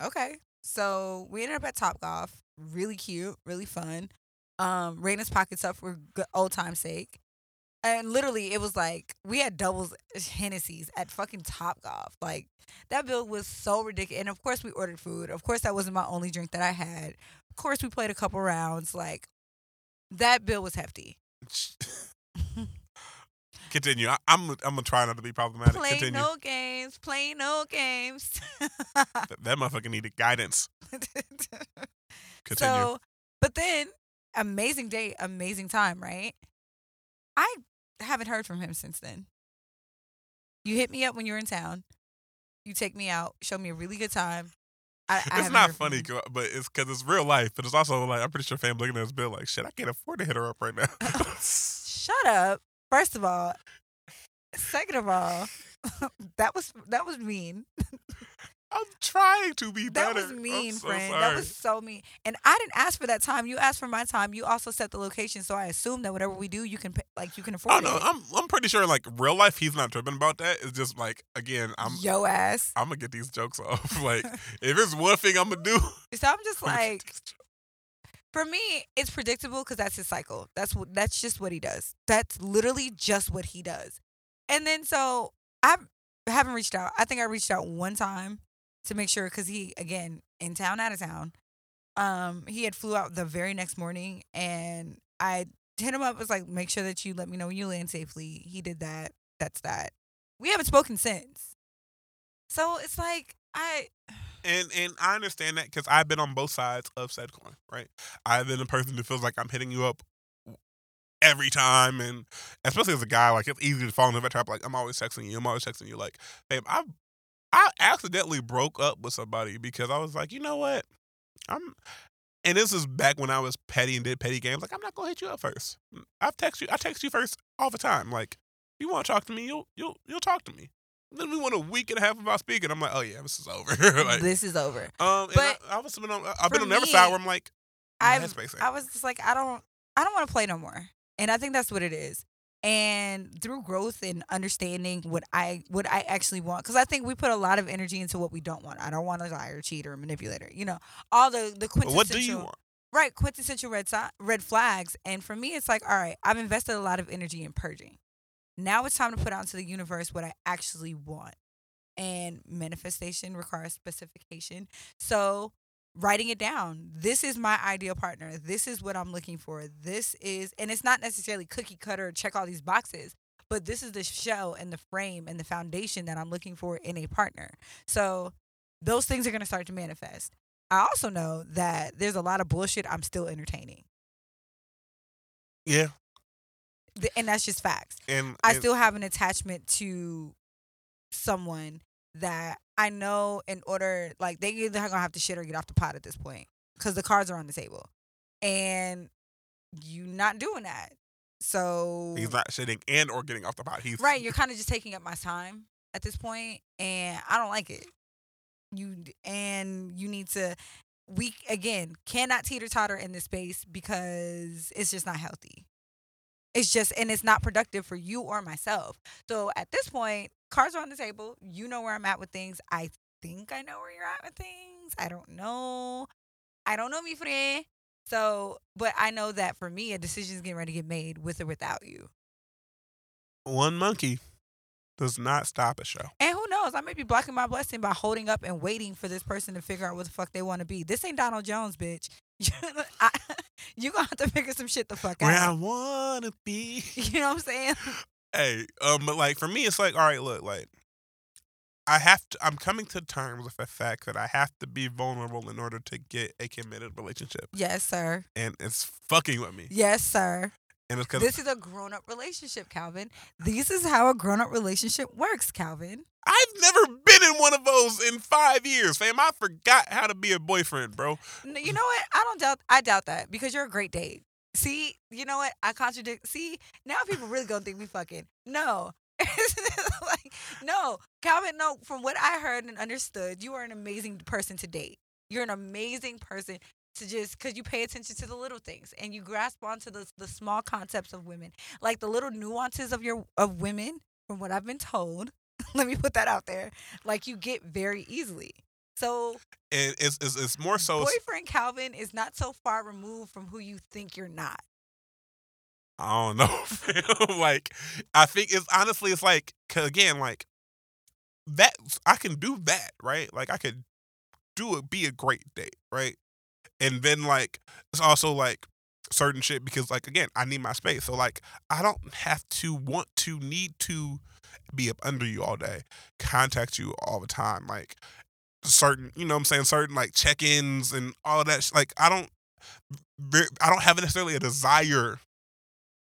Okay. So we ended up at Top Golf. Really cute, really fun. Um, Raina's pockets up for good old time's sake. And literally, it was like we had doubles eh, Hennessy's at fucking Top Golf. Like that bill was so ridiculous. And of course, we ordered food. Of course, that wasn't my only drink that I had. Of course, we played a couple rounds. Like that bill was hefty. (laughs) Continue. I, I'm I'm gonna try not to be problematic. Play Continue. no games. Play no games. that, that motherfucker needed guidance. (laughs) Continue. So, but then amazing day, amazing time, right? I haven't heard from him since then. You hit me up when you're in town. You take me out, show me a really good time. I, I it's not funny, but it's because it's real life. But it's also like I'm pretty sure fam looking at this bill like shit. I can't afford to hit her up right now. (laughs) Shut up. First of all, second of all, (laughs) that was that was mean. (laughs) I'm trying to be better. That was mean, so friend. sorry. That was so mean. And I didn't ask for that time. You asked for my time. You also set the location, so I assume that whatever we do, you can pay, like you can afford Oh no, it. I'm I'm pretty sure like real life he's not tripping about that. It's just like again, I'm Yo ass. I'm gonna get these jokes off. (laughs) like (laughs) if it's one thing I'm gonna do, So I'm just (laughs) I'm gonna get like, for me, it's predictable because that's his cycle. That's what that's just what he does. That's literally just what he does. And then so I haven't reached out. I think I reached out one time to make sure because he again in town, out of town. Um, he had flew out the very next morning, and I hit him up. Was like, make sure that you let me know when you land safely. He did that. That's that. We haven't spoken since. So it's like I (sighs) and and I understand that because I've been on both sides of said coin. Right, I've been a person who feels like I'm hitting you up every time, and especially as a guy, like it's easy to fall into that trap. Like I'm always texting you. I'm always texting you. Like, babe, I I accidentally broke up with somebody because I was like, you know what, I'm. And this is back when I was petty and did petty games. Like I'm not gonna hit you up first. I've text you. I text you first all the time. Like if you want to talk to me, you'll you'll you'll talk to me. Then we went a week and a half about speaking. I'm like, oh yeah, this is over. (laughs) like, this is over. um, and but I, was been on. I've been on the other side where I'm like, I've, headspace ain't. I was just like, I don't, I don't want to play no more, and I think that's what it is. And through growth and understanding what I what I actually want, because I think we put a lot of energy into what we don't want. I don't want a liar, cheater, or manipulator. You know, all the the quintessential. what do you want? Right, quintessential red red flags. And for me, it's like, all right, I've invested a lot of energy in purging. Now it's time to put out into the universe what I actually want. And manifestation requires specification. So writing it down. This is my ideal partner. This is what I'm looking for. This is, and it's not necessarily cookie cutter, check all these boxes, but this is the shell and the frame and the foundation that I'm looking for in a partner. So those things are going to start to manifest. I also know that there's a lot of bullshit I'm still entertaining. Yeah, And that's just facts. and, I still have an attachment to someone that I know in order, like, they either gonna have to shit or get off the pot at this point because the cards are on the table. And you not doing that. So, he's not shitting and or getting off the pot. He's right, you're kind of just taking up my time at this point, and I don't like it. You and you need to. We again cannot teeter totter in this space because it's just not healthy. It's just and it's not productive for you or myself. So at this point, cards are on the table. You know where I'm at with things. I think I know where you're at with things. I don't know. I don't know, mi friend. So, but I know that for me, a decision is getting ready to get made with or without you. one monkey does not stop a show. And who knows? I may be blocking my blessing by holding up and waiting for this person to figure out what the fuck they want to be. This ain't Donald Jones, bitch. (laughs) I, (laughs) you gonna have to figure some shit the fuck out. Where I wanna be. (laughs) You know what I'm saying? Hey, um, but like for me, it's like, all right, look, like I have to. I'm coming to terms with the fact that I have to be vulnerable in order to get a committed relationship, Yes, sir. and it's fucking with me. Yes, sir. And it's because This is a grown up relationship, Calvin. This is how a grown up relationship works, Calvin. I've never been in one of those in five years, fam. I forgot how to be a boyfriend, bro. You know what? I don't doubt. I doubt that because you're a great date. See, you know what? I contradict. See, now people really gonna think we fucking. No, (laughs) like no, Calvin. No, from what I heard and understood, you are an amazing person to date. You're an amazing person to just because you pay attention to the little things and you grasp onto the the small concepts of women, like the little nuances of your of women. From what I've been told, (laughs) let me put that out there. Like you get very easily. So And it's it's, it's more so. boyfriend Calvin is not so far removed from who you think you're not. I don't know. (laughs) like I think it's honestly it's like, again like that I can do that right. Like I could do it, be a great date, right? And then like it's also like certain shit because like again I need my space. So like I don't have to want to need to be up under you all day, contact you all the time, like certain you know what I'm saying certain like check-ins and all of that. sh- Like I don't I don't have necessarily a desire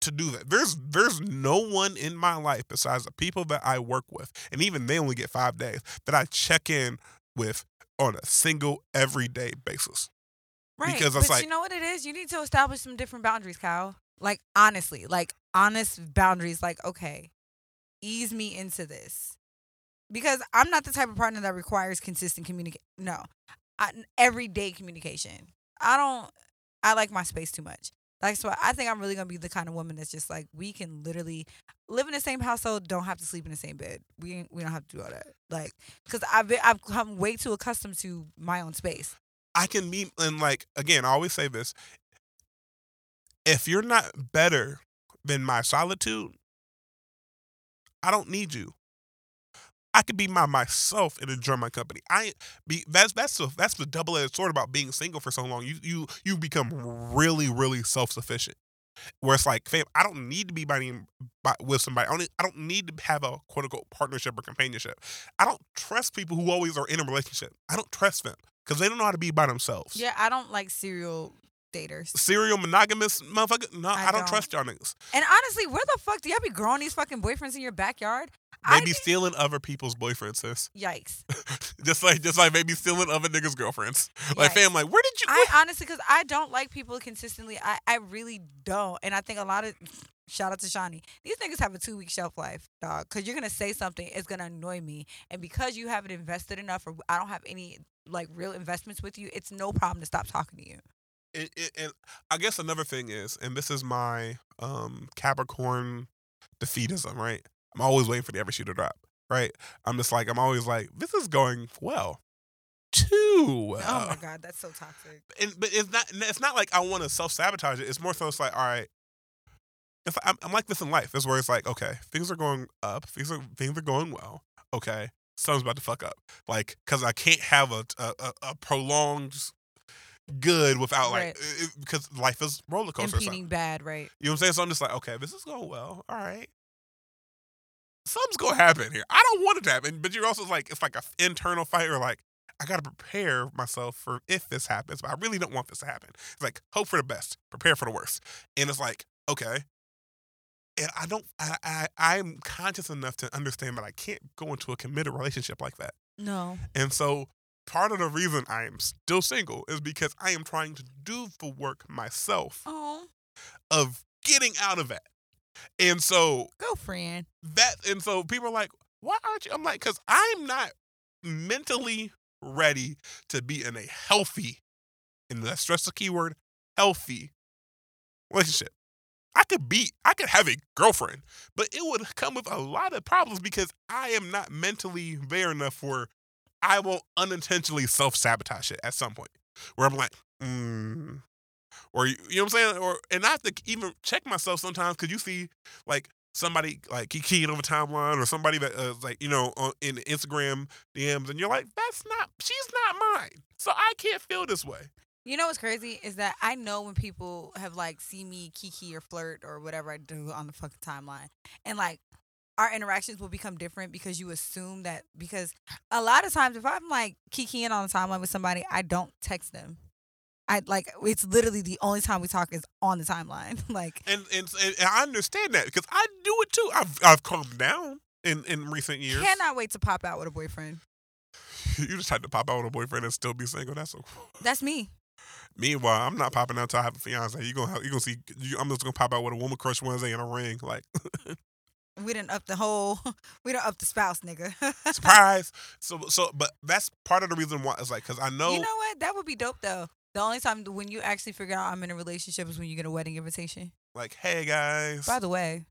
to do that. There's there's no one in my life besides the people that I work with, and even they only get five days that I check in with on a single everyday basis. Right. Because but it's like- you know what it is? You need to establish some different boundaries, Kyle. Like honestly, like honest boundaries. Like, okay, ease me into this. Because I'm not the type of partner that requires consistent communication. No. I, everyday communication. I don't I like my space too much. That's why I think I'm really gonna be the kind of woman that's just like we can literally live in the same household, don't have to sleep in the same bed. We we don't have to do all that. Like, cause I've been, I've come way too accustomed to my own space. I can meet and like again, I always say this. If you're not better than my solitude, I don't need you. I could be my myself and enjoy my company. I be that's that's the that's the double edged sword about being single for so long. You you you become really really self sufficient. Where it's like, fam, I don't need to be by, by with somebody. I don't, I don't need to have a quote unquote partnership or companionship. I don't trust people who always are in a relationship. I don't trust them because they don't know how to be by themselves. Yeah, I don't like serial daters. serial monogamous motherfucker. No, I, I don't, don't. trust y'all niggas. And honestly, where the fuck do y'all be growing these fucking boyfriends in your backyard? They I be stealing other people's boyfriends, sis. (laughs) yikes. just like just like maybe stealing other niggas' girlfriends. (laughs) Like fam, like where did you? I honestly, because I don't like people consistently. I, I really don't. And I think a lot of, shout out to Shawnee, these niggas have a two week shelf life, dog. Because you're going to say something, it's going to annoy me. And because you haven't invested enough or I don't have any like real investments with you, it's no problem to stop talking to you. It, and I guess another thing is, and this is my um Capricorn defeatism, right? I'm always waiting for the every shoe to drop, right? I'm just like I'm always like this is going well, too well. oh my God, that's so toxic. and but it's not it's not like I want to self sabotage it. It's more so it's like all right. If I'm, I'm like this in life, it's where it's like okay, things are going up, things are things are going well. Okay, something's about to fuck up, like because I can't have a, a, a prolonged good without like Right. it- because life is roller coaster. Impeding bad, right? You know what I'm saying? So I'm just like okay, this is going well. All right. Something's gonna happen here. I don't want it to happen, but you're also like it's like an internal fight or like I gotta prepare myself for if this happens, but I really don't want this to happen. It's like hope for the best, prepare for the worst, and it's like okay, and I don't, I, I, I'm conscious enough to understand that I can't go into a committed relationship like that, No. and so part of the reason I am still single is because I am trying to do the work myself Oh, of getting out of that, and so go friend. that and so people are like why aren't you? I'm like because i'm not mentally ready to be in a healthy and let's stress the keyword healthy relationship. I could be i could have a girlfriend but it would come with a lot of problems because i am not mentally there enough where i will unintentionally self-sabotage it at some point where i'm like mm. or you, know what i'm saying or and i have to even check myself sometimes because you see like somebody like keying over timeline or somebody that uh, like you know on, in Instagram DMs and you're like that's not she's not mine so I can't feel this way. You know what's crazy is that I know when people have like see me kiki or flirt or whatever I do on the fucking timeline, and like our interactions will become different because you assume that because a lot of times if I'm like kikiing on the timeline with somebody, I don't text them. I like it's literally the only time we talk is on the timeline. (laughs) like And, and and I understand that because I do it too. I've I've calmed down in in recent years. cannot wait to pop out with a boyfriend. (laughs) you just had to pop out with a boyfriend and still be single. That's so. (laughs) Cool. That's me. Meanwhile, I'm not popping out until I have a fiance. You gonna have, you gonna see. You, I'm just gonna pop out with a woman crush Wednesday in a ring. Like We didn't up the whole. (laughs) We don't up the spouse, nigga. (laughs) surprise. So so, but that's part of the reason why it's like because I know. You know what? That would be dope though. The only time when you actually figure out I'm in a relationship is when you get a wedding invitation. like, hey guys, By the way,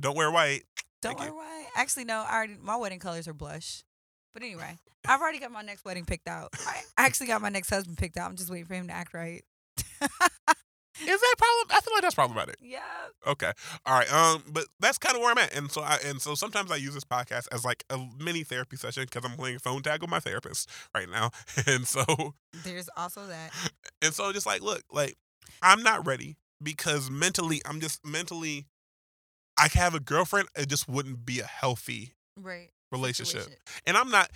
don't wear white. don't Thank you. why. Actually, no. I already my wedding colors are blush. But anyway, (laughs) I've already got my next wedding picked out. I actually got my next husband picked out. I'm just waiting for him to act right. Is that problem? I feel like that's problematic. yeah. Okay, all right. Um, but that's kind of where I'm at, and so I and so sometimes I use this podcast as like a mini therapy session because I'm playing phone tag with my therapist right now, (laughs) and so There's also that. (laughs) and so just like look, like I'm not ready because mentally I'm just mentally. I can have a girlfriend. It just wouldn't be a healthy Right. relationship. Situation. and I'm not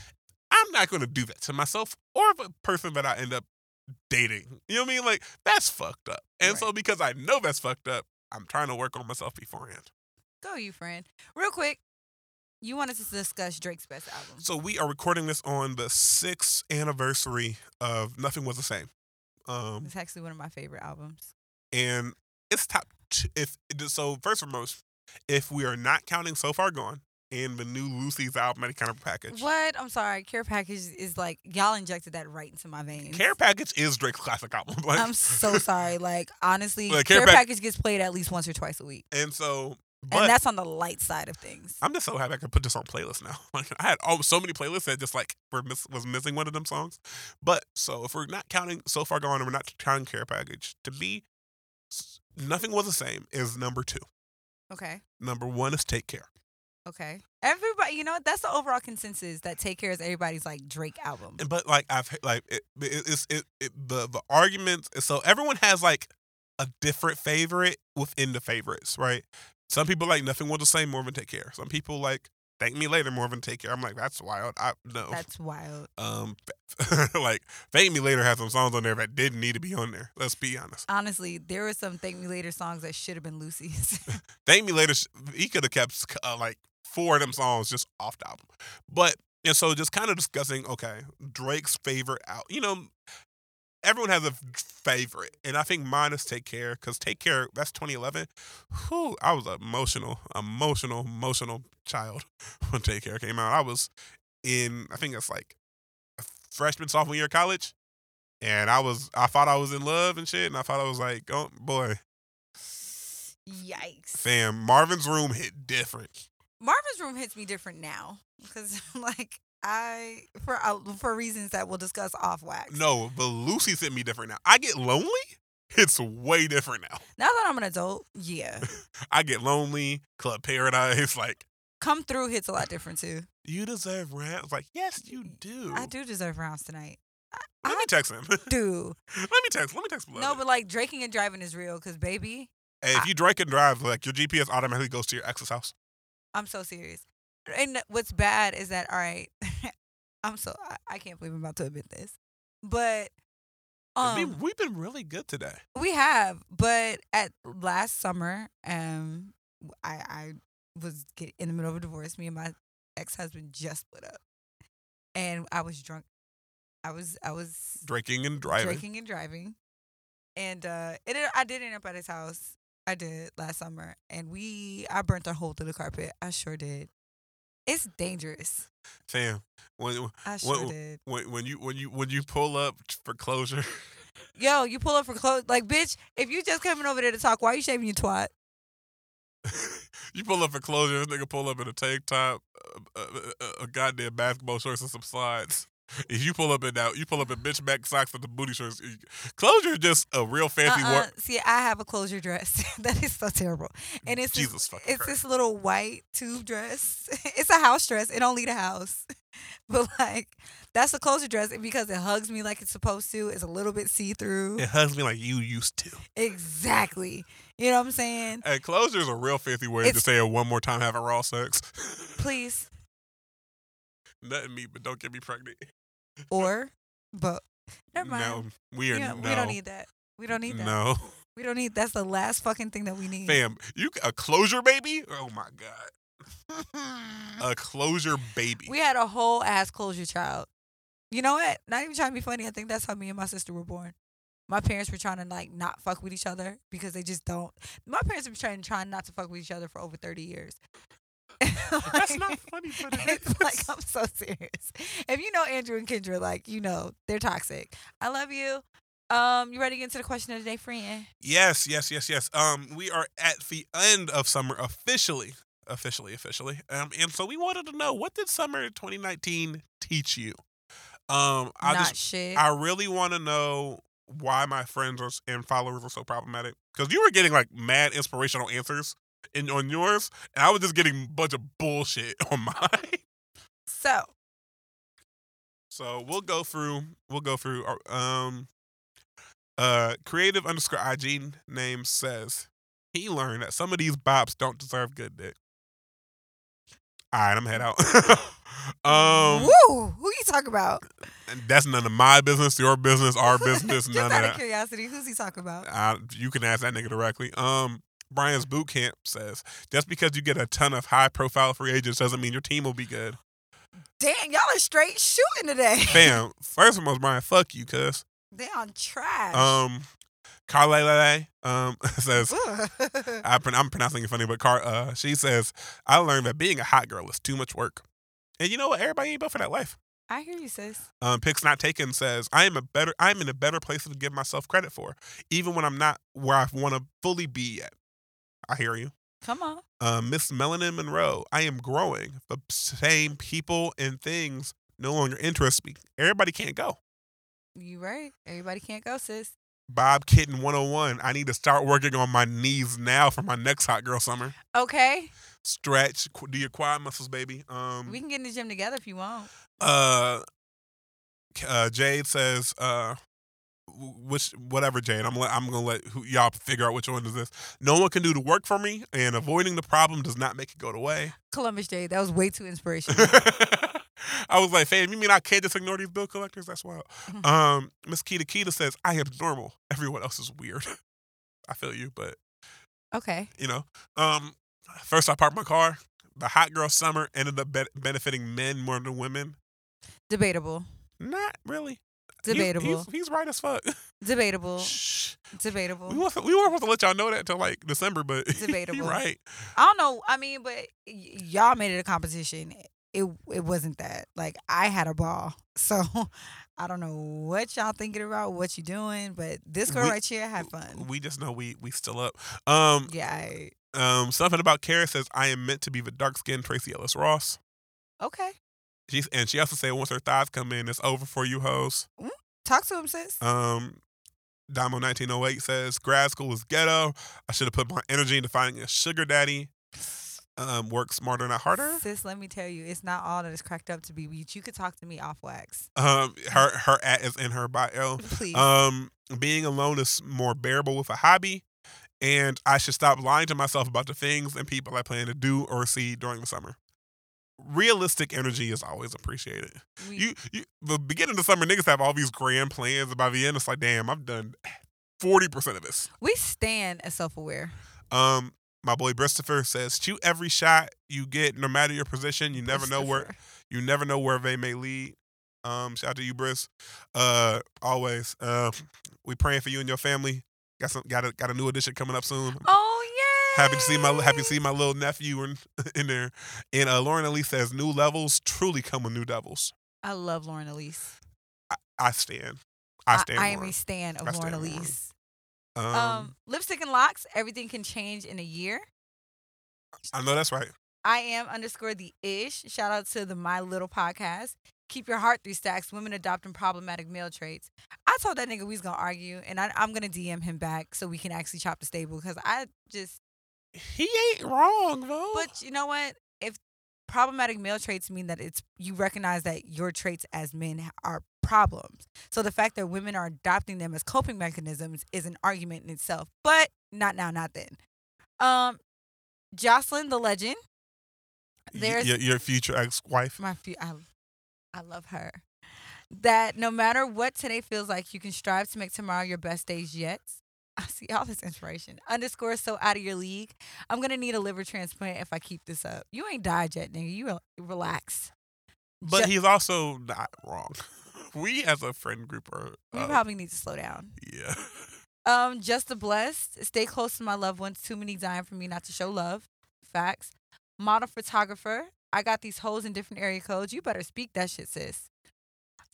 I'm not gonna do that to myself or the person that I end up dating. You know what I mean? Like that's fucked up. And so because I know that's fucked up, I'm trying to work on myself beforehand. Go you, friend. Real quick. You wanted to discuss Drake's best album. So we are recording this on the sixth anniversary of Nothing Was the Same. Um It's actually one of my favorite albums. and it's top two, if so first and foremost, if we are not counting So Far Gone and the new loosies album any kind of package. What? I'm sorry. Care Package is like y'all injected that right into my veins. Care Package is Drake's classic album. (laughs) Like, I'm so sorry. Like honestly, Like, Care Care Pack- Package gets played at least once or twice a week, and so but and that's on the light side of things. I'm just so happy I can put this on playlist now. (laughs) Like I had all, so many playlists that just like were miss, was missing one of them songs. But so if we're not counting so far gone and we're not counting care package, to me, nothing was the same is number two. Okay. Number one is take care. Okay. Everybody, you know, that's the overall consensus that Take Care is everybody's like Drake album. But like I've like it, it, it's it, it the the arguments. So everyone has like a different favorite within the favorites, right? Some people like nothing was the same more than take care. Some people like Thank me later, more than Take care. I'm like, that's wild. I no. That's wild. um, (laughs) like Thank Me Later has some songs on there that didn't need to be on there. Let's be honest. Honestly, there were some Thank Me Later songs that should have been loosies. (laughs) Thank Me Later, he could have kept uh, like four of them songs just off the album. But and so just kind of discussing, okay, Drake's favorite out. You know, everyone has a favorite, and I think mine is Take Care because Take Care that's 2011. Whew, I was an emotional, emotional, emotional child (laughs) when Take Care came out. I was in, I think it's like freshman sophomore year of college, and I was, I thought I was in love and shit, and I thought I was like, oh boy, Yikes. fam, Marvin's Room hit different. Marvin's Room hits me different now because, (laughs) like, I for uh, for reasons that we'll discuss off wax. No, but Lucy sent me different now. I get lonely. It's way different now. Now that I'm an adult, yeah, (laughs) I get lonely. Club Paradise, (laughs) like come through hits a lot different too. you deserve rounds. Like yes, you do. I do deserve rounds tonight. I, Let me I text him. Do. Let me text. Let me text. Him. No, but like drinking and driving is real because baby, hey, if you drink and drive, like your GPS automatically goes to your ex's house. I'm so serious. And what's bad is that all right, (laughs) I'm so I, I can't believe I'm about to admit this, but um we've been really good today. we have. But at last summer, um, I I was get, in the middle of a divorce. Me and my ex husband just split up, and I was drunk. I was I was Drinking and driving. drinking and driving, and uh, it I did end up at his house. I did last summer, and we I burnt a hole through the carpet. I sure did. It's dangerous. Sam, when I sure What- did. when when you when you when you pull up for closure, (laughs) Yo, you pull up for clothes. Like, bitch, if you just coming over there to talk, why are you shaving your twat? (laughs) you pull up for closure. This nigga pull up in a tank top, a, a, a, a goddamn basketball shorts and some slides. If you pull up in that, you pull up in bitch back socks with the booty shorts. Closure is just a real fancy Uh-uh. word. See, I have a closure dress. (laughs) that is so terrible. And it's Jesus this, fucking it's Christ. this little white tube dress. (laughs) it's a house dress. It don't leave the house. (laughs) But like that's a closure dress because it hugs me like it's supposed to. It's a little bit see through. It hugs me like you used to. Exactly. You know what I'm saying? Hey, closure is a real fancy way to say it one more time having raw sex. Please. Nothing me, but don't get me pregnant. Or but never mind. No, we are Yeah, no. We don't need that. We don't need that. No, We don't need that's the last fucking thing that we need. fam, you a closure baby? Oh my god, (laughs) a closure baby. We had a whole ass closure child. You know what? Not even trying to be funny. I think that's how me and my sister were born. My parents were trying to like not fuck with each other because they just don't. My parents have been trying trying not to fuck with each other for over thirty years. (laughs) That's not funny, but it's like I'm so serious. If you know Andrew and Kendra, like you know they're toxic. I love you. Um, you ready to get into the question of the day, friend? Yes, yes, yes, yes. Um, we are at the end of summer officially, officially, officially. Um, and so we wanted to know what did summer 2019 teach you? Um, I not just, shit. I really want to know why my friends are, and followers are so problematic because you were getting like mad inspirational answers in on yours, and I was just getting a bunch of bullshit (laughs) on mine. so So we'll go through. We'll go through. our- Um, uh, creative underscore IG name says he learned that some of these bops don't deserve good dick. All right, I'm head out. (laughs) um, woo, who you talk about? that's none of my business, your business, our (laughs) business, Just none of out of that. curiosity, who's he talking about? I, you can ask that nigga directly. Um, Brian's boot camp says just because you get a ton of high profile free agents doesn't mean your team will be good. Damn, y'all are straight shooting today. Fam, (laughs) first and most, Brian, fuck you, cuz. They on trash. Um, Carla um (laughs) says (laughs) I, I'm pronouncing it funny, but Car uh she says I learned that being a hot girl is too much work. And you know what? Everybody ain't built for that life. I hear you, sis. Um, Picks Not Taken says I am a better I'm in a better place to give myself credit for, even when I'm not where I want to fully be yet. I hear you. Come on. Uh, Miss Melanin Monroe, I am growing. The same people and things no longer interest me. Everybody can't go. You right. Everybody can't go, sis. Bob Kitten 101. I need to start working on my knees now for my next hot girl summer. Okay. Stretch, do your quad muscles, baby. Um, We can get in the gym together if you want. uh, uh, Jade says, uh, which whatever, Jane. I'm I'm gonna let who, y'all figure out which one is this. No one can do the work for me, and avoiding the problem does not make it go away. Columbus Day. That was way too inspirational. (laughs) I was like, fam, you mean I can't just ignore these bill collectors? That's wild. Mhm. Um, Miss Kita Kita says, I am normal. Everyone else is weird. (laughs) I feel you, but okay. you know. Um, first I parked my car. The hot girl summer ended up be- benefiting men more than women. Debatable. Not really. He- Debatable. he's, he's right as fuck. (laughs) Debatable. Shh. Debatable. We wasn't, we weren't supposed to let y'all know that until like December, but (laughs) Debatable. right. I don't know. I mean, but y- y'all made it a competition. It it wasn't that. Like I had a ball. (laughs) So I don't know what y'all thinking about, what you doing, but this girl We- right here had fun. We just know we we still up. Um, Yeah. I, um, something about Kara says I am meant to be the dark skinned Tracee Ellis Ross. okay. She's and she also said once her thighs come in, it's over for you hoes. Talk to him, sis. Um, Damo nineteen oh eight says grad school is ghetto. I should have put my energy into finding a sugar daddy. Um, work smarter, not harder. Sis, let me tell you, it's not all that it's cracked up to be. You could talk to me off wax. Um, her her at is in her bio. Please. Um, being alone is more bearable with a hobby, and I should stop lying to myself about the things and people I plan to do or see during the summer. Realistic energy is always appreciated. We- You, you the beginning of the summer, niggas have all these grand plans, and by the end, it's like, damn, I've done forty percent of this. we stand as self aware. Um, my boy Christopher says, shoot every shot you get, no matter your position. You never know where you never know where they may lead. Um, shout out to you, Briss. Uh, always. Uh, we praying for you and your family. Got some got a got a new edition coming up soon. Oh. Happy to see my happy to see my little nephew in (laughs) in there. And uh, Lauren Elise says, new levels truly come with new devils. I love Lauren Elise. I, I stand. I stand. I, am a stan of I Lauren stand. Elise. Um, Um, lipstick and locks. Everything can change in a year. I know that's right. I am underscore the ish. Shout out to the My Little podcast. Keep your heart three stacks. Women adopting problematic male traits. I told that nigga we was gonna argue, and I, I'm gonna DM him back so we can actually chop the stable because I just. He ain't wrong though. But you know what? If problematic male traits mean that it's you recognize that your traits as men are problems, so the fact that women are adopting them as coping mechanisms is an argument in itself. But not now, not then. Um, Jocelyn the legend. There's your, your future ex-wife. my few I, I love her that no matter what today feels like you can strive to make tomorrow your best days yet i see all this inspiration. Underscore so out of your league. I'm gonna need a liver transplant if i keep this up. You ain't died yet nigga. You re- relax. But Ju- he's also not wrong. (laughs) We as a friend group are. we uh, probably need to slow down. Yeah. (laughs) um just the blessed. Stay close to my loved ones. Too many dying for me not to show love. Facts. Model photographer. I got these holes in different area codes. You better speak that shit sis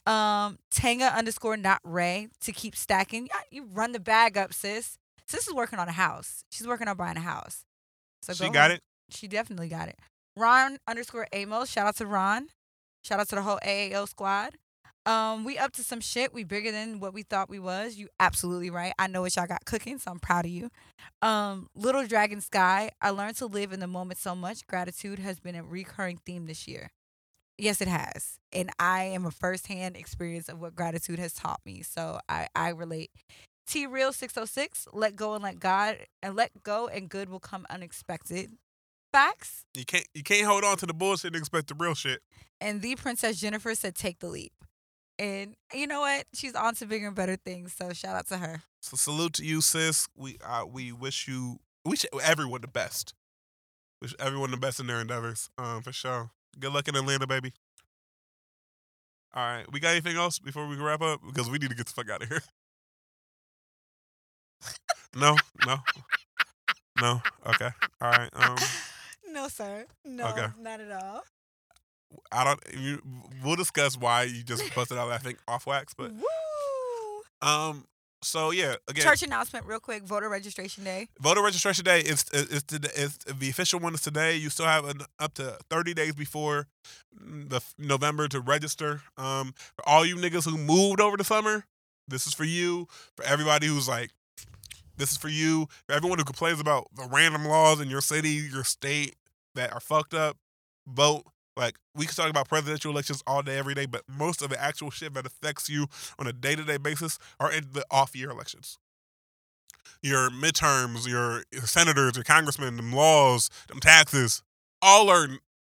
um tanga underscore not ray to keep stacking Yeah, you run the bag up sis sis is working on a house she's working on buying a house so she go got ahead. it. she definitely got it ron underscore amos shout out to ron shout out to the whole aao squad um, we up to some shit. We bigger than what we thought we was. You absolutely right. I know what y'all got cooking, so I'm proud of you. Um, Little Dragon Sky. I learned to live in the moment so much. Gratitude has been a recurring theme this year. Yes, it has, and I am a firsthand experience of what gratitude has taught me. So I I relate. T Real six oh six. Let go and let God, and let go and good will come unexpected. Facts. You can't you can't hold on to the bullshit and expect the real shit. And the Princess Jennifer said, "Take the leap." And you know what? She's on to bigger and better things. So shout out to her. So salute to you, sis. We uh, we wish you we wish everyone the best. Wish everyone the best in their endeavors. Um, for sure. Good luck in Atlanta, baby. All right, we got anything else before we wrap up? Because we need to get the fuck out of here. no, no, no. Okay, all right. Um, (laughs) no, sir. No, Okay. not at all. I don't. You, we'll discuss why you just busted out laughing off wax, but Woo! um. So yeah, again, Church announcement, real quick. Voter registration day. Voter registration day is is today. Is the official one is today. You still have an, up to thirty days before the November to register. Um, for all you niggas who moved over the summer, this is for you. For everybody who's like, this is for you. For everyone who complains about the random laws in your city, your state that are fucked up, vote. Like we can talk about presidential elections all day, every day, but most of the actual shit that affects you on a day to day basis are in the off year elections. Your midterms, your senators, your congressmen, them laws, them taxes, all are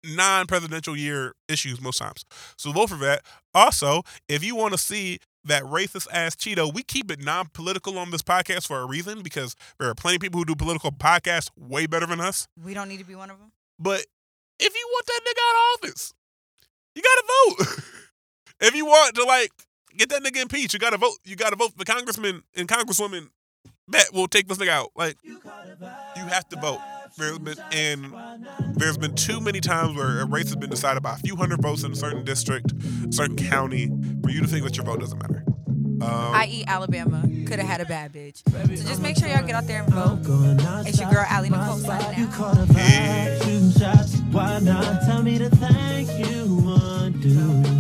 non presidential year issues most times. So vote for that. Also, if you want to see that racist ass Cheeto, we keep it non political on this podcast for a reason because there are plenty of people who do political podcasts way better than us. We don't need to be one of them. But if you want that nigga out of office, you gotta vote. (laughs) if you want to like get that nigga impeached, you gotta vote. You gotta vote for the congressman and congresswoman that will take this nigga out. Like you have to vote. There's been and there's been too many times where a race has been decided by a few hundred votes in a certain district, certain county, for you to think that your vote doesn't matter. Um, I.e., Alabama could have had a bad bitch. So just make sure y'all get out there and vote. It's your girl, Allie Nicole, signing out. Yeah. Shooting shots, why not tell me to thank you? Undo